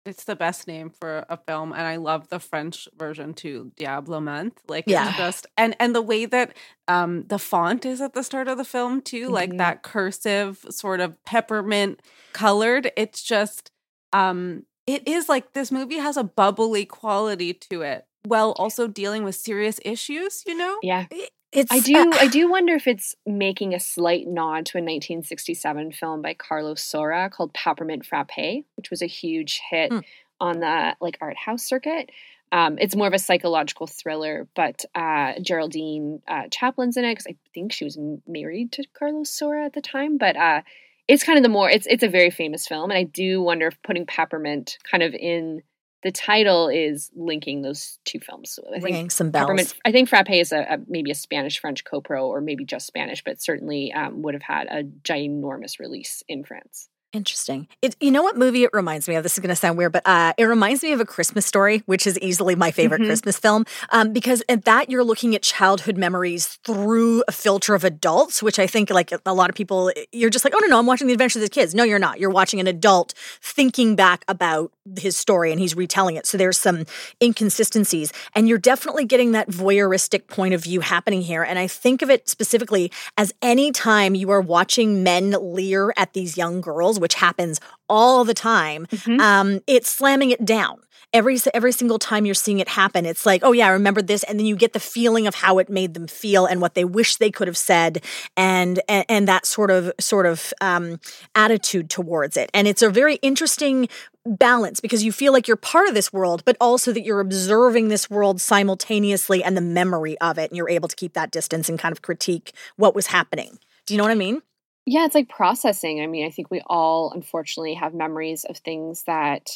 It's the best name for a film, and I love the French version too, Diabolo Menthe. Like yeah. just and and the way that um the font is at the start of the film too, mm-hmm. like that cursive sort of peppermint colored. It's just um it is like this movie has a bubbly quality to it while also dealing with serious issues, you know? Yeah. It's, I <laughs> do. Uh, I do wonder if it's making a slight nod to a 1967 film by Carlos Saura called Peppermint Frappe, which was a huge hit hmm. on the like art house circuit. Um, it's more of a psychological thriller, but uh, Geraldine uh, Chaplin's in it because I think she was married to Carlos Saura at the time. But uh, it's kind of the more it's it's a very famous film, and I do wonder if putting peppermint kind of in the title is linking those two films. So I Ringing some bells. I think Frappe is a, a maybe a Spanish French co-pro or maybe just Spanish, but certainly um, would have had a ginormous release in France. Interesting. It, you know what movie it reminds me of? This is going to sound weird, but uh, it reminds me of A Christmas Story, which is easily my favorite mm-hmm. Christmas film. Um, because at that, you're looking at childhood memories through a filter of adults, which I think, like a lot of people, you're just like, oh, no, no, I'm watching The Adventures of the Kids. No, you're not. You're watching an adult thinking back about his story and he's retelling it. So there's some inconsistencies. And you're definitely getting that voyeuristic point of view happening here. And I think of it specifically as any time you are watching men leer at these young girls, which happens all the time, Mhm. um, it's slamming it down. Every every single time you're seeing it happen, it's like, oh yeah, I remember this, and then you get the feeling of how it made them feel and what they wish they could have said, and and, and that sort of sort of um, attitude towards it. And it's a very interesting balance because you feel like you're part of this world, but also that you're observing this world simultaneously and the memory of it, and you're able to keep that distance and kind of critique what was happening. Do you know what I mean? Yeah, it's like processing. I mean, I think we all unfortunately have memories of things that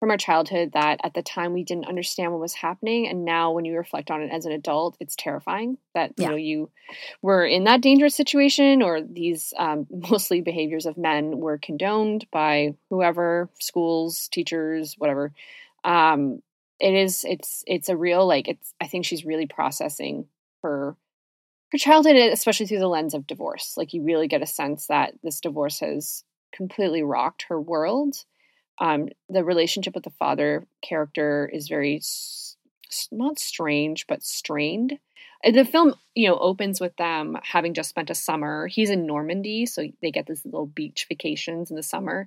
from our childhood that at the time we didn't understand what was happening and now when you reflect on it as an adult it's terrifying that you know you were in that dangerous situation or these um, <laughs> mostly behaviors of men were condoned by whoever schools teachers whatever. Um, it is it's it's a real like it's i think she's really processing her her childhood especially through the lens of divorce. Like you really get a sense that this divorce has completely rocked her world um, the relationship with the father character is very s- not strange but strained. The film you know opens with them having just spent a summer. He's in normandy so they get these little beach vacations in the summer.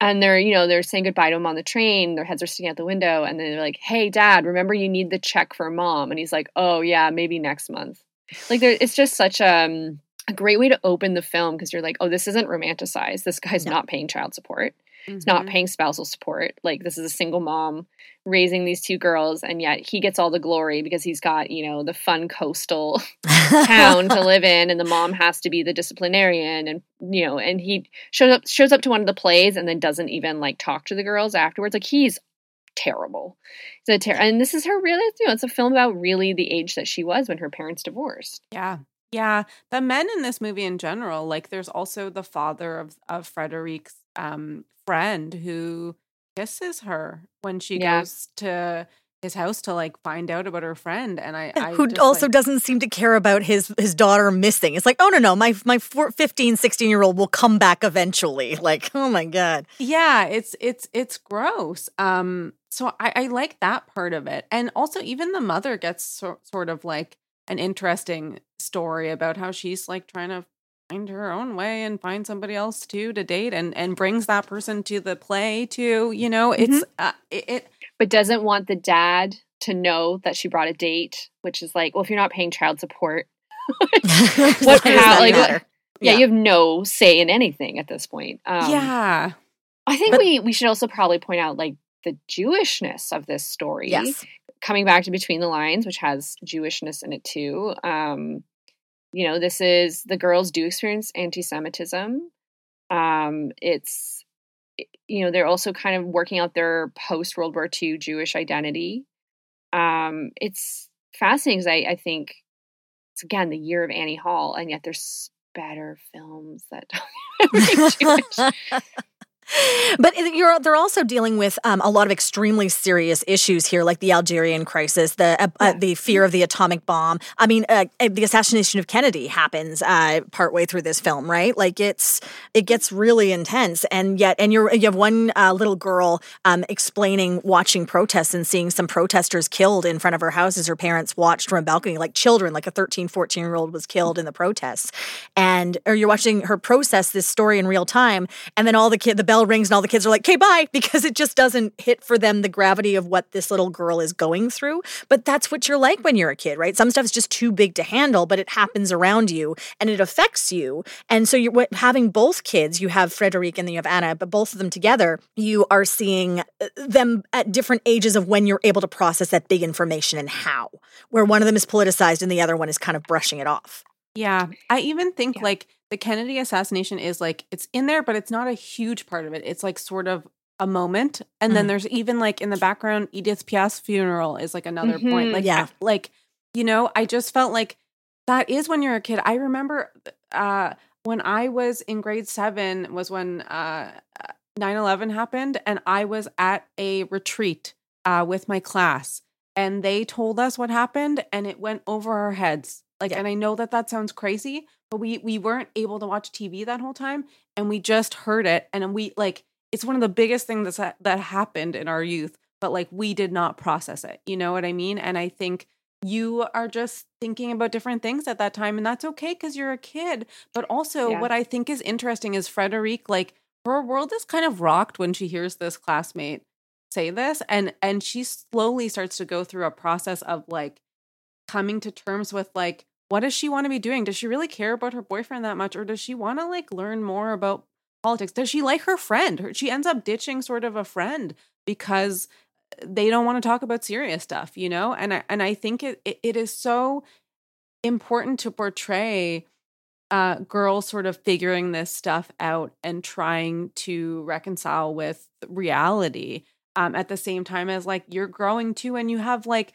And they're you know they're saying goodbye to him on the train. Their heads are sticking out the window and then they're like hey dad remember you need the check for mom? And he's like oh yeah maybe next month. Like there, it's just such um, a great way to open the film because you're like oh this isn't romanticized. This guy's No. not paying child support Mm-hmm. not paying spousal support. Like this is a single mom raising these two girls, and yet he gets all the glory because he's got you know the fun coastal <laughs> town to live in, and the mom <laughs> has to be the disciplinarian, and you know, and he shows up shows up to one of the plays and then doesn't even like talk to the girls afterwards. Like he's terrible. A ter- and this is her really you know it's a film about really the age that she was when her parents divorced. Yeah. Yeah. The men in this movie in general, like there's also the father of, of Frederique's um friend who kisses her when she Yeah. goes to his house to like find out about her friend. And I, I who just, also like- doesn't seem to care about his his daughter missing. It's like, oh no, no, my my four, 15, 16 year old will come back eventually. <laughs> Like, oh my god. Yeah, it's it's it's gross. Um, so I, I like that part of it, and also even the mother gets so, sort of like an interesting story about how she's like trying to find her own way and find somebody else too to date, and and brings that person to the play too. You know, it's uh, it, it but doesn't want the dad to know that she brought a date, which is like, well, if you're not paying child support, <laughs> <laughs> what What- how- that like, what- yeah, Yeah. you have no say in anything at this point. Um, yeah I think But- we we should also probably point out like the Jewishness of this story. Yes. coming back to Between the Lines, which has Jewishness in it too. Um, you know, this is the girls do experience anti-Semitism. Um, it's you know they're also kind of working out their post World War II Jewish identity. Um, it's fascinating because I, I think it's again the year of Annie Hall, and yet there's better films that. <laughs> <laughs> <laughs> but you're they're also dealing with um, a lot of extremely serious issues here, like the Algerian crisis, the uh, uh, the fear of the atomic bomb. I mean, uh, uh, the assassination of Kennedy happens uh, partway through this film, right? Like it's it gets really intense, and yet, and you're you have one uh, little girl um, explaining watching protests and seeing some protesters killed in front of her house as her parents watched from a balcony, like children, like a 13, 14 year old was killed in the protests, and or you're watching her process this story in real time, and then all the kid the bell rings and all the kids are like, "Okay, bye," <laughs> because it just doesn't hit for them the gravity of what this little girl is going through. But that's what you're like when you're a kid, right? Some stuff's just too big to handle, but it happens around you and it affects you. And so you're having both kids, you have Frederic and then you have Anna, but both of them together, you are seeing uh, them at different ages of when you're able to process that big information and how. Where one of them is politicized and the other one is kind of brushing it off. Yeah. I even think Yeah. like the Kennedy assassination is like it's in there, but it's not a huge part of it. It's like sort of a moment. And then Mhm. there's even like in the background, Edith Piaf's funeral is like another point. Mhm. Like Yeah. Like, you know, I just felt like that is when you're a kid. I remember uh when I was in grade seven was when uh 9-11 happened and I was at a retreat uh with my class and they told us what happened and it went over our heads like Yeah. and i know that that sounds crazy but we we weren't able to watch tv that whole time and we just heard it and we like it's one of the biggest things that's that happened in our youth, but like we did not process it. You know what I mean? And I think you are just thinking about different things at that time and that's okay cuz you're a kid. But also Yeah. what I think is interesting is Frederique like her world is kind of rocked when she hears this classmate say this and and she slowly starts to go through a process of like coming to terms with like what does she want to be doing? Does she really care about her boyfriend that much or does she want to like learn more about politics? Does she like her friend? She ends up ditching sort of a friend because they don't want to talk about serious stuff you know? And i and i think it it, it is so important to portray uh, girls sort of figuring this stuff out and trying to reconcile with reality um, at the same time as like you're growing too and you have like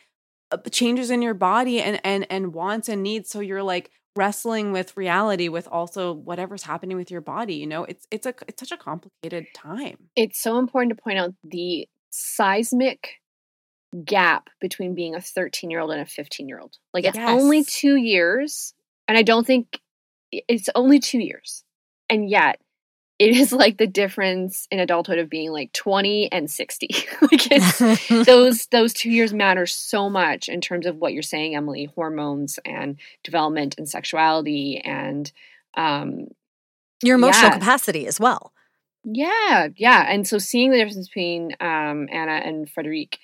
Uh, changes in your body and and and wants and needs. So you're like wrestling with reality with also whatever's happening with your body you know? It's it's a it's such a complicated time. It's so important to point out the seismic gap between being a 13 year old and a 15 year old. Like it's only two years, and I don't think it's only two years, and yet it is like the difference in adulthood of being like 20 and 60. <laughs> like <laughs> those those two years matter so much in terms of what you're saying, Emily. Hormones and development and sexuality and um Your emotional Yeah. capacity as well. yeah, yeah. And so seeing the difference between um, Anna and Frederique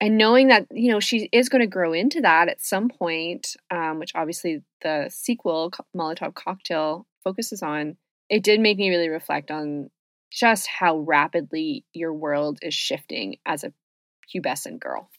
and knowing that, you know, she is going to grow into that at some point, um, which obviously the sequel, Molotov Cocktail, focuses on, it did make me really reflect on just how rapidly your world is shifting as a pubescent girl.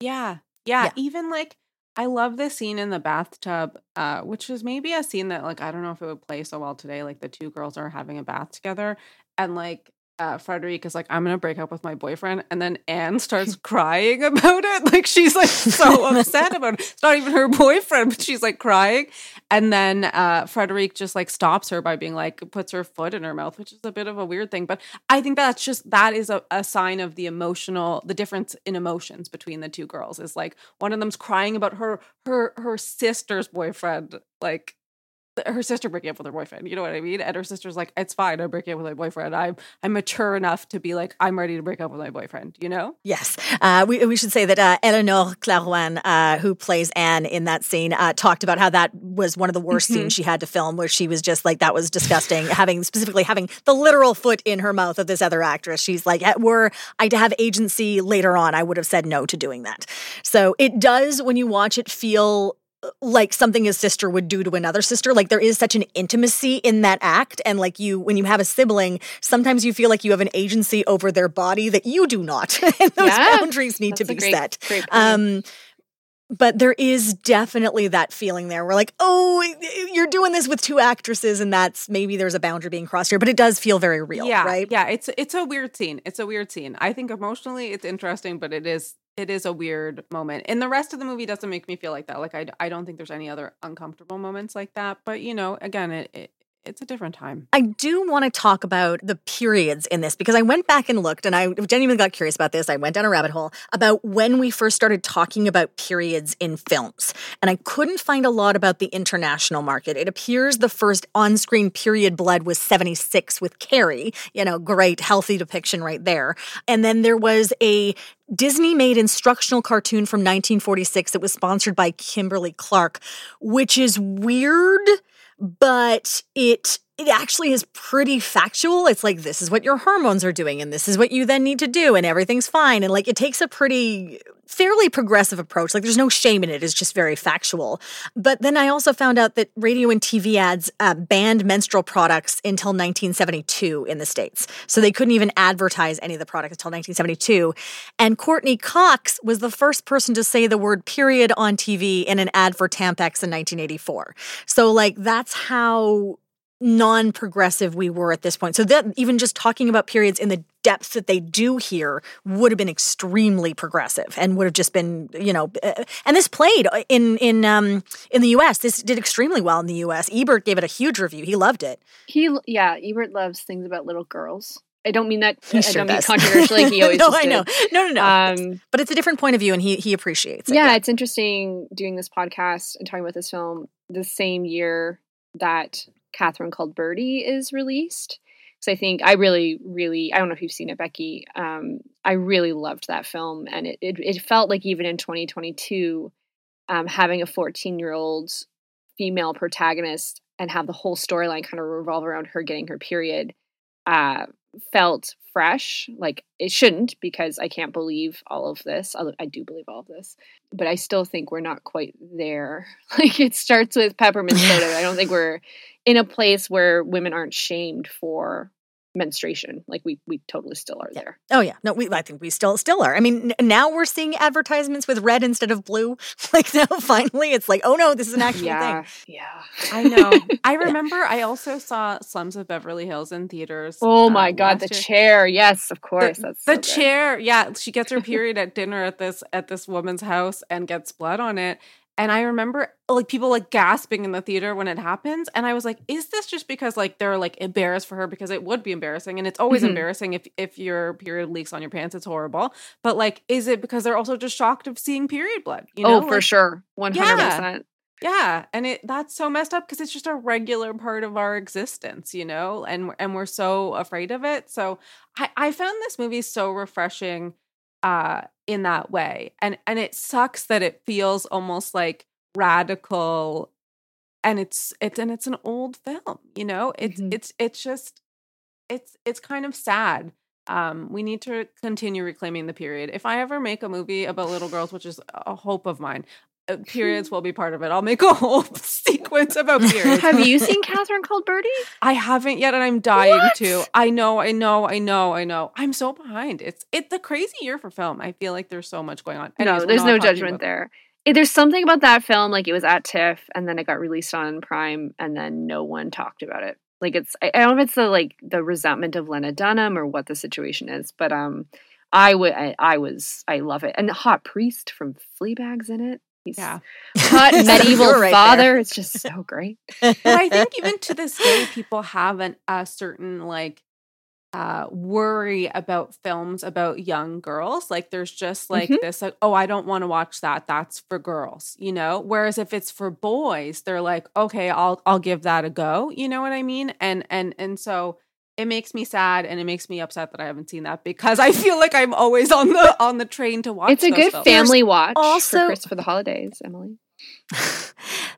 Yeah. Yeah. Yeah. Even like I love the scene in the bathtub, uh, which is maybe a scene that like I don't know if it would play so well today. Like the two girls are having a bath together and like uh is like, I'm gonna break up with my boyfriend, and then Anne starts <laughs> crying about it. Like she's like so <laughs> upset about it. It's not even her boyfriend, but she's like crying. And then uh just like stops her by being like puts her foot in her mouth, which is a bit of a weird thing. But I think that's just that is a, a sign of the emotional the difference in emotions between the two girls is like one of them's crying about her her her sister's boyfriend like her sister breaking up with her boyfriend you know what i mean and her sister's like it's fine i'm breaking up with my boyfriend i'm i'm mature enough to be like i'm ready to break up with my boyfriend you know Yes. Uh, we, we should say that uh, Eleanor Klarwein, uh, who plays Anne in that scene, uh, talked about how that was one of the worst Mhm. scenes she had to film, where she was just like, that was disgusting. having specifically having the literal foot in her mouth of this other actress. She's like, "Eh, were I to have agency later on, I would have said no to doing that. So it does, when you watch it, feel like something a sister would do to another sister like there is such an intimacy in that act and like you when you have a sibling sometimes you feel like you have an agency over their body that you do not <laughs> and those Yeah, boundaries need to be great- set Great um but there is definitely that feeling there. We're like, oh, you're doing this with two actresses, and that's maybe there's a boundary being crossed here. But it does feel very real, yeah right? yeah it's it's a weird scene it's a weird scene i think emotionally it's interesting but it is it is a weird moment and the rest of the movie doesn't make me feel like that like i, I don't think there's any other uncomfortable moments like that but you know again it, it it's a different time I do want to talk about the periods in this because I went back and looked and I genuinely got curious about this. I went down a rabbit hole about when we first started talking about periods in films. And I couldn't find a lot about the international market. It appears the first on screen period blood was 76 with Carrie, you know, great, healthy depiction right there. And then there was a Disney made instructional cartoon from 1946 that was sponsored by Kimberly Clark, which is weird but it it actually is pretty factual. It's like this is what your hormones are doing and this is what you then need to do and everything's fine and like it takes a pretty fairly progressive approach. Like there's no shame in it. It's just very factual. But then I also found out that radio and TV ads uh, banned menstrual products until 1972 in the states. So they couldn't even advertise any of the products until 1972. And Courteney Cox was the first person to say the word period on TV in an ad for Tampax in 1984. So like that's how non-progressive we were at this point. So that even just talking about periods in the depth that they do here would have been extremely progressive and would have just been, you know, uh, and this played in in um in the US. This did extremely well in the US. Ebert gave it a huge review. He loved it. He, yeah, Ebert loves things about little girls. I don't mean that. He I sure don't mean controversially. He <laughs> always no, I know. No, no, no. Um, but it's a different point of view and he he appreciates it. yeah, it's interesting doing this podcast and talking about this film the same year that Catherine called Birdy is released So I think I really, really, I don't know if you've seen it, Becky. Um, I really loved that film, and it it, it felt like even in 2022, um, having a 14 year old female protagonist and have the whole storyline kind of revolve around her getting her period uh, felt fresh. Like it shouldn't because I can't believe all of this. I do believe all of this, but I still think we're not quite there. <laughs> Like it starts with peppermint soda. I don't think we're in a place where women aren't shamed for menstruation. Like we we totally still are yeah. there. Oh yeah. No we i think we still still are. I mean n- now we're seeing advertisements with red instead of blue. <laughs> Like now finally it's like oh no this is an actual yeah, thing. Yeah I know. <laughs> I remember I also saw Slums of Beverly Hills in theaters. oh uh, my god the year. chair. Yes of course. The, that's the so good. chair. Yeah she gets her <laughs> period at dinner at this at this woman's house and gets blood on it and i remember like people like gasping in the theater when it happens. And i was like is this just because like they're like embarrassed for her? Because it would be embarrassing. And it's always Mhm. embarrassing if if your period leaks on your pants. It's horrible. But like is it because they're also just shocked of seeing period blood you know? oh for Like, sure. 100% yeah, and it that's so messed up because it's just a regular part of our existence, you know, and and we're so afraid of it. So I I found this movie so refreshing uh in that way. And and it sucks that it feels almost like radical and it's it's and it's an old film, you know? It's Mhm. it's it's just it's it's kind of sad. Um, we need to continue reclaiming the period. If I ever make a movie about little girls, which is a hope of mine, uh, periods <laughs> will be part of it. I'll make a whole <laughs> sequence about <laughs> periods. have you seen catherine called birdy I haven't yet, and I'm dying What? to. I know, I know, I know, I know. I'm so behind. It's it's a crazy year for film. I feel like there's so much going on. Anyways, no there's no judgment there there's something about that film like it was at tiff and then it got released on prime and then no one talked about it like it's i, I don't know if it's the like the resentment of lena dunham or what the situation is but um i would I, I was i love it and the hot priest from fleabag's in it he's Yeah. hot <laughs> medieval right father there. it's just so great But I think <laughs> even to this day, people have an, a certain like uh worry about films about young girls like there's just like Mhm. this like oh i don't want to watch that that's for girls you know whereas if it's for boys they're like okay i'll i'll give that a go you know what i mean and and and so it makes me sad and it makes me upset that i haven't seen that because i feel like i'm always on the on the train to watch it's a those good films. family watch also- for Chris for the holidays emily <laughs>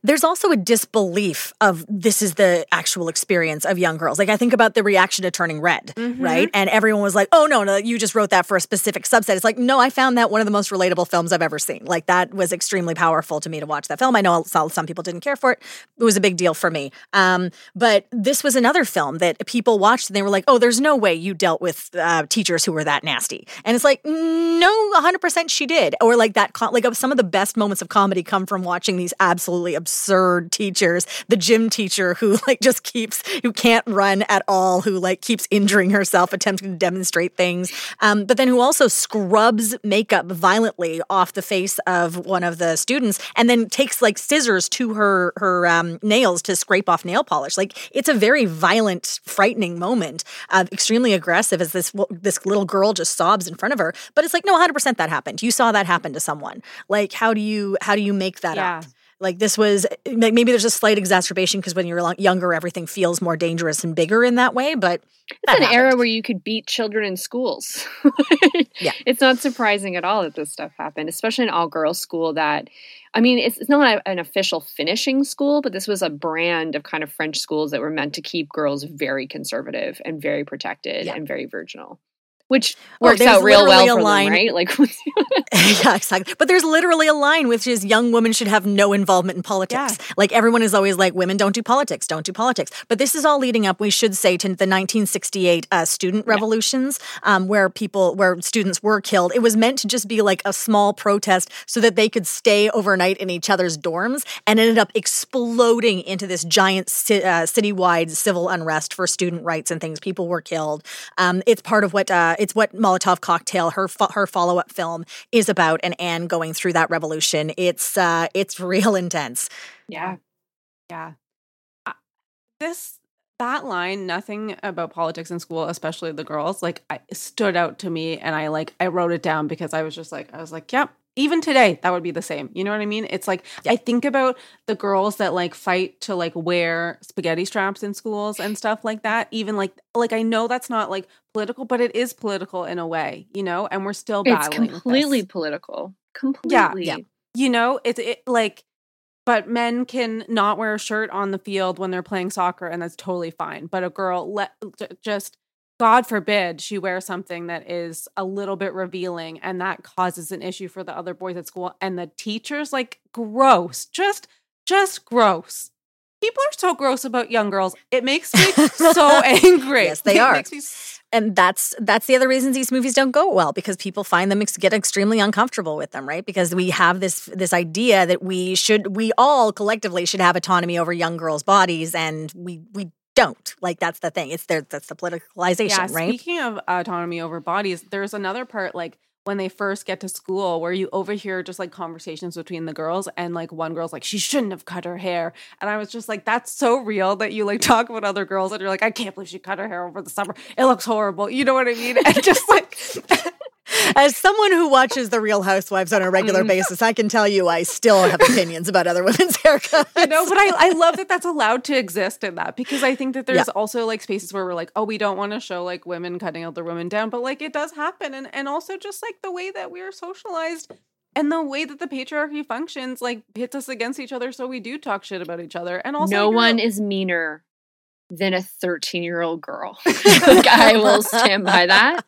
There's also a disbelief of this is the actual experience of young girls. Like I think about the reaction to Turning Red, Mhm. right? And everyone was like, "Oh no, no, you just wrote that for a specific subset." It's like, no, I found that one of the most relatable films I've ever seen. Like that was extremely powerful to me to watch that film. I know some some people didn't care for it. It was a big deal for me. Um, but this was another film that people watched and they were like, "Oh, there's no way you dealt with uh, teachers who were that nasty." And it's like, no, 100% she did. Or like that, like some of the best moments of comedy come from watching these absolutely absurd teachers. The gym teacher who <laughs> like just keeps, who can't run at all, who like keeps injuring herself, attempting to demonstrate things. Um, but then who also scrubs makeup violently off the face of one of the students and then takes like scissors to her, her um, nails to scrape off nail polish. Like it's a very violent, frightening moment, uh, extremely aggressive as this, this little girl just sobs in front of her. But it's like, no, 100% that happened. You saw that happen to someone. Like, how do you, how do you make that Yeah. Like this was like maybe there's a slight exacerbation because when you're younger, everything feels more dangerous and bigger in that way. But It's an era where you could beat children in schools. Yeah. <laughs> It's not surprising at all that this stuff happened, especially in all girls school that I mean, it's, it's not a- an official finishing school, but this was a brand of kind of French schools that were meant to keep girls very conservative and very protected Yeah. and very virginal, which Oh, works there's out real well for line- them, right? Like, <laughs> <laughs> yeah, exactly. But there's literally a line which is young women should have no involvement in politics. Like everyone is always like, women don't do politics, don't do politics. But this is all leading up, we should say, to the 1968 uh, student revolutions, um, where people, where students were killed. It was meant to just be like a small protest so that they could stay overnight in each other's dorms, and ended up exploding into this giant ci- uh, citywide civil unrest for student rights and things. People were killed. Um, it's part of what uh, it's what Molotov Cocktail, her fo- her follow up film, is about, and Anne going through that revolution. It's uh, it's real <laughs> intense. yeah. Yeah. Uh, This that line, nothing about politics in school, especially the girls, like I stood out to me and I like I wrote it down because I was just like I was like, yep, even today that would be the same you know what i mean it's like i think about the girls that like fight to like wear spaghetti straps in schools and stuff like that even like like i know that's not like political but it is political in a way you know and we're still It's completely political. Completely. yeah. yeah. you know it's it like but men can not wear a shirt on the field when they're playing soccer and that's totally fine but a girl let just god forbid she wears something that is a little bit revealing and that causes an issue for the other boys at school and the teachers like gross just just gross. People are so gross about young girls. It makes me <laughs> so angry. Yes, they It are. makes me s- and that's that's the other reasons these movies don't go well because people find them ex- get extremely uncomfortable with them right? Because we have this this idea that we should we all collectively should have autonomy over young girls bodies and we we don't. Like that's the thing. It's there that's the politicalization yeah, right? Speaking of autonomy over bodies, there's another part like when they first get to school where you overhear just like conversations between the girls and like one girl's like she shouldn't have cut her hair. And i was just like that's so real that you like talk about other girls and you're like i can't believe she cut her hair over the summer. It looks horrible you know what i mean? <laughs> And just like <laughs> as someone who watches the real housewives on a regular mm-hmm. basis i can tell you i still have opinions about other women's <laughs> haircuts. You know but I, I love that that's allowed to exist in that because i think that there's also like spaces where we're like oh we don't want to show like women cutting other women down but like it does happen and and also just like the way that we are socialized and the way that the patriarchy functions like pits us against each other so we do talk shit about each other and also no you're- one is meaner than a 13 year old girl. <laughs> like, I will stand by that.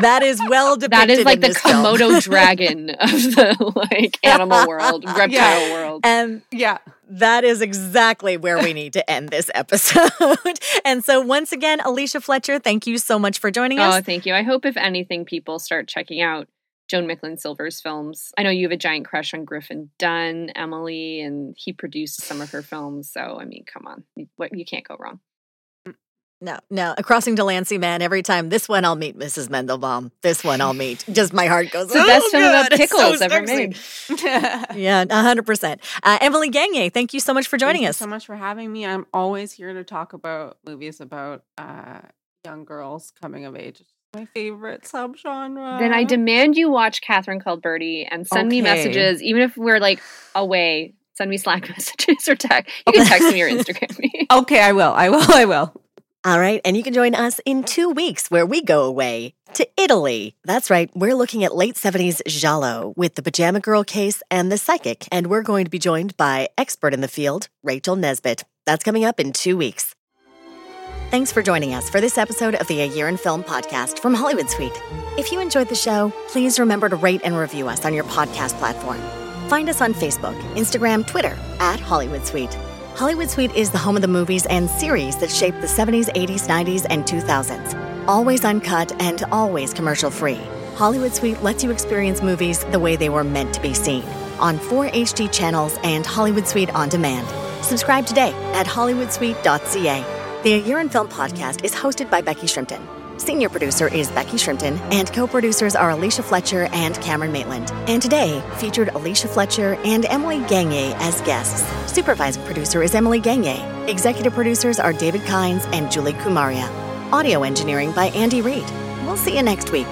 that is well depicted <laughs> That is like in the this film. Komodo <laughs> dragon of the like animal world, reptile Yeah. world. and yeah That is exactly where we need to end this episode. and so, once again, Alicia Fletcher, thank you so much for joining us. Oh, us. thank you. I hope if anything, people start checking out Joan Micklin Silver's films. I know you have a giant crush on Griffin Dunne, Emily, and he produced some of her films. So, I mean, come on, you, what you can't go wrong. No, no, a crossing Delancey, man. Every time this one, I'll meet Mrs. Mendelbaum. This one, I'll meet. Just my heart goes. It's the "Oh, best film about <laughs> God, it's so pickles ever made. <laughs> Yeah, hundred percent. Uh, Emily Gagne, thank you so much for joining Thank us. you so much for having me i'm always here to talk about movies about uh young girls coming of age it's my favorite subgenre Then I demand you watch Catherine Called Birdy and send me messages, even if we're like away. Send me Slack <laughs> messages or text. You can text me or Instagram me. <laughs> okay i will i will <laughs> i will All right, and you can join us in two weeks where we go away to Italy. That's right, we're looking at late 70s Giallo with the Pajama Girl case and the psychic, and we're going to be joined by expert in the field, Rachel Nesbitt. That's coming up in two weeks. Thanks for joining us for this episode of the A Year in Film podcast from Hollywood Suite. If you enjoyed the show, please remember to rate and review us on your podcast platform. Find us on Facebook, Instagram, Twitter at Hollywood Suite. Hollywood Suite is the home of the movies and series that shaped the 70s, 80s, 90s, and 2000s. Always uncut and always commercial free. Hollywood Suite lets you experience movies the way they were meant to be seen on four HD channels and Hollywood Suite on demand. Subscribe today at hollywoodsuite.ca. The A Year in Film podcast is hosted by Becky Shrimpton. Senior producer is Becky Shrimpton, and co producers are Alicia Fletcher and Cameron Maitland. And today featured Alicia Fletcher and Emily Gagne as guests. Supervising producer is Emily Gagne. Executive producers are David Kynes and Julie Kumaria. Audio engineering by Andy Reid. We'll see you next week.